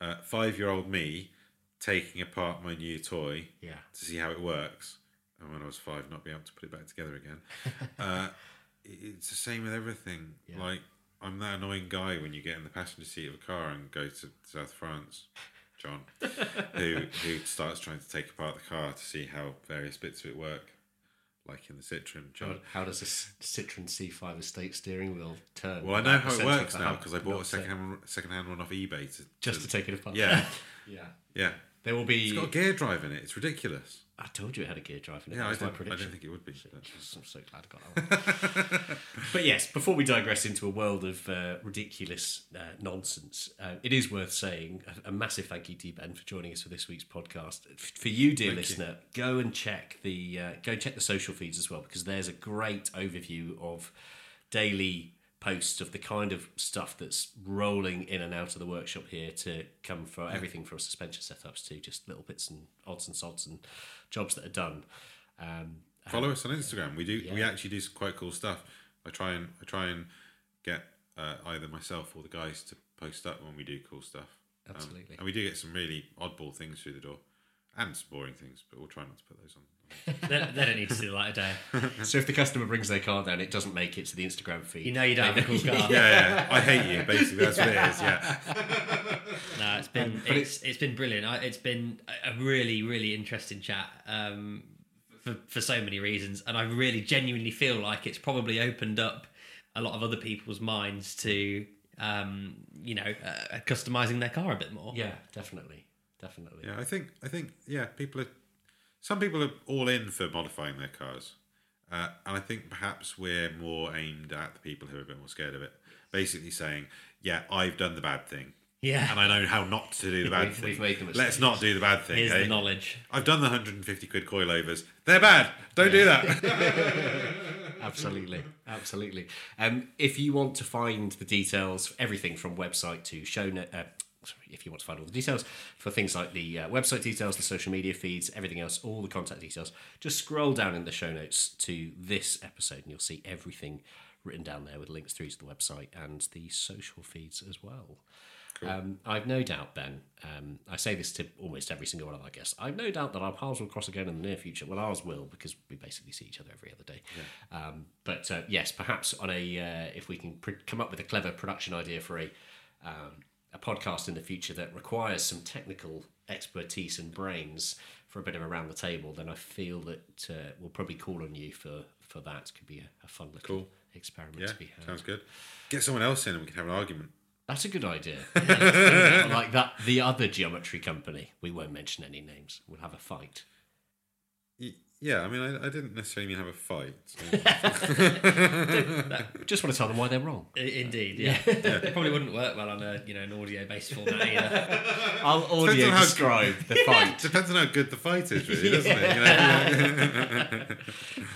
uh, five year old me taking apart my new toy Yeah. to see how it works. And when I was five, not being able to put it back together again. <laughs> uh, it's the same with everything. Like, I'm that annoying guy when you get in the passenger seat of a car and go to South France, John, <laughs> who, who starts trying to take apart the car to see how various bits of it work. Like in the Citroen, John. God, how does a Citroen C5 estate steering wheel turn? Well, I know how it works now because I bought a second hand second hand one off eBay to Just to take it apart. Yeah, <laughs> Yeah. yeah. There will be. It's got a gear drive in it. It's ridiculous. I told you it had a gear drive in it. Yeah, I my didn't, I prediction. didn't think it would be. <laughs> I'm so glad I got that one. <laughs> but yes, before we digress into a world of uh, ridiculous uh, nonsense, uh, it is worth saying a, a massive thank you to you, Ben, for joining us for this week's podcast. For you, dear listener, go and check the uh, go and check the social feeds as well because there's a great overview of daily posts of the kind of stuff that's rolling in and out of the workshop here to come for everything from suspension setups to just little bits and odds and sods and jobs that are done. Um, Follow us on Instagram. We do. We actually do some quite cool stuff. I try and I try and get uh, either myself or the guys to post up when we do cool stuff. Um, Absolutely. and we do get some really oddball things through the door, and some boring things, but we'll try not to put those on. They, they don't need to see the light of day. <laughs> so if the customer brings their car down, it doesn't make it to the Instagram feed. You know you don't have a cool <laughs> car. yeah, yeah. I hate you. Basically, that's what it is. Yeah. <laughs> No, it's been it's, it's been brilliant. I, it's been a a really really interesting chat um, for for so many reasons, and I really genuinely feel like it's probably opened up a lot of other people's minds to um, you know uh, customizing their car a bit more. Yeah, definitely, definitely. Yeah, I think I think yeah, people are some people are all in for modifying their cars, uh, and I think perhaps we're more aimed at the people who are a bit more scared of it. Basically saying, yeah, I've done the bad thing. Yeah. and I know how not to do the bad <laughs> We've- thing. we've made the Let's not do the bad thing. Here's eh? the knowledge. I've done the 150 quid coilovers. They're bad. Don't do that. <laughs> absolutely absolutely um, if you want to find the details everything from website to show uh, if you want to find all the details for things like the uh, website details the social media feeds everything else all the contact details just scroll down in the show notes to this episode and you'll see everything written down there with links through to the website and the social feeds as well Um, I've no doubt, Ben. Um, I say this to almost every single one of our guests. I've no doubt that our paths will cross again in the near future. Well, ours will because we basically see each other every other day. Um, but uh, yes, perhaps on a uh, if we can pr- come up with a clever production idea for a um, a podcast in the future that requires some technical expertise and brains for a bit of around the table, then I feel that uh, we'll probably call on you for for that. Could be a, a fun little Cool. experiment yeah, to be had. sounds good. Get someone else in and we can have an argument. That's a good idea. <laughs> Yeah, like that, the other geometry company. We won't mention any names. We'll have a fight. Y- Yeah, I mean, I, I didn't necessarily mean have a fight. <laughs> <laughs> Just want to tell them why they're wrong. I- Indeed, yeah. it <laughs> probably wouldn't work well on a you know an audio based format either. I'll audio on how- describe the fight. Depends on how good the fight is, really, doesn't it? You know?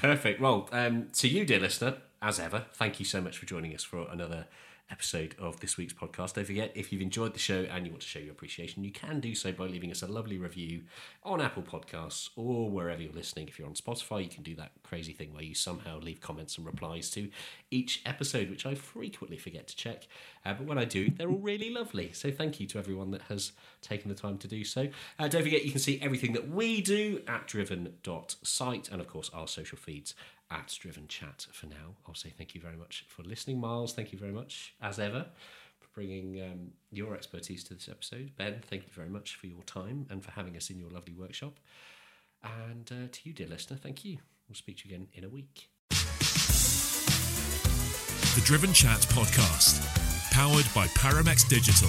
Perfect. Well, um, to you, dear listener, as ever, thank you so much for joining us for another episode of this week's podcast. Don't forget, if you've enjoyed the show and you want to show your appreciation, you can do so by leaving us a lovely review on Apple Podcasts or wherever you're listening. If you're on Spotify, you can do that crazy thing where you somehow leave comments and replies to each episode, which I frequently forget to check. Uh, but when I do, they're all really lovely. So thank you to everyone that has taken the time to do so. Uh, don't forget, you can see everything that we do at driven.site and, of course, our social feeds at Driven Chat for now. I'll say thank you very much for listening. Miles, thank you very much, as ever, for bringing um, your expertise to this episode. Ben, thank you very much for your time and for having us in your lovely workshop. And uh, to you, dear listener, thank you. We'll speak to you again in a week. The Driven Chat Podcast, powered by Paramex Digital.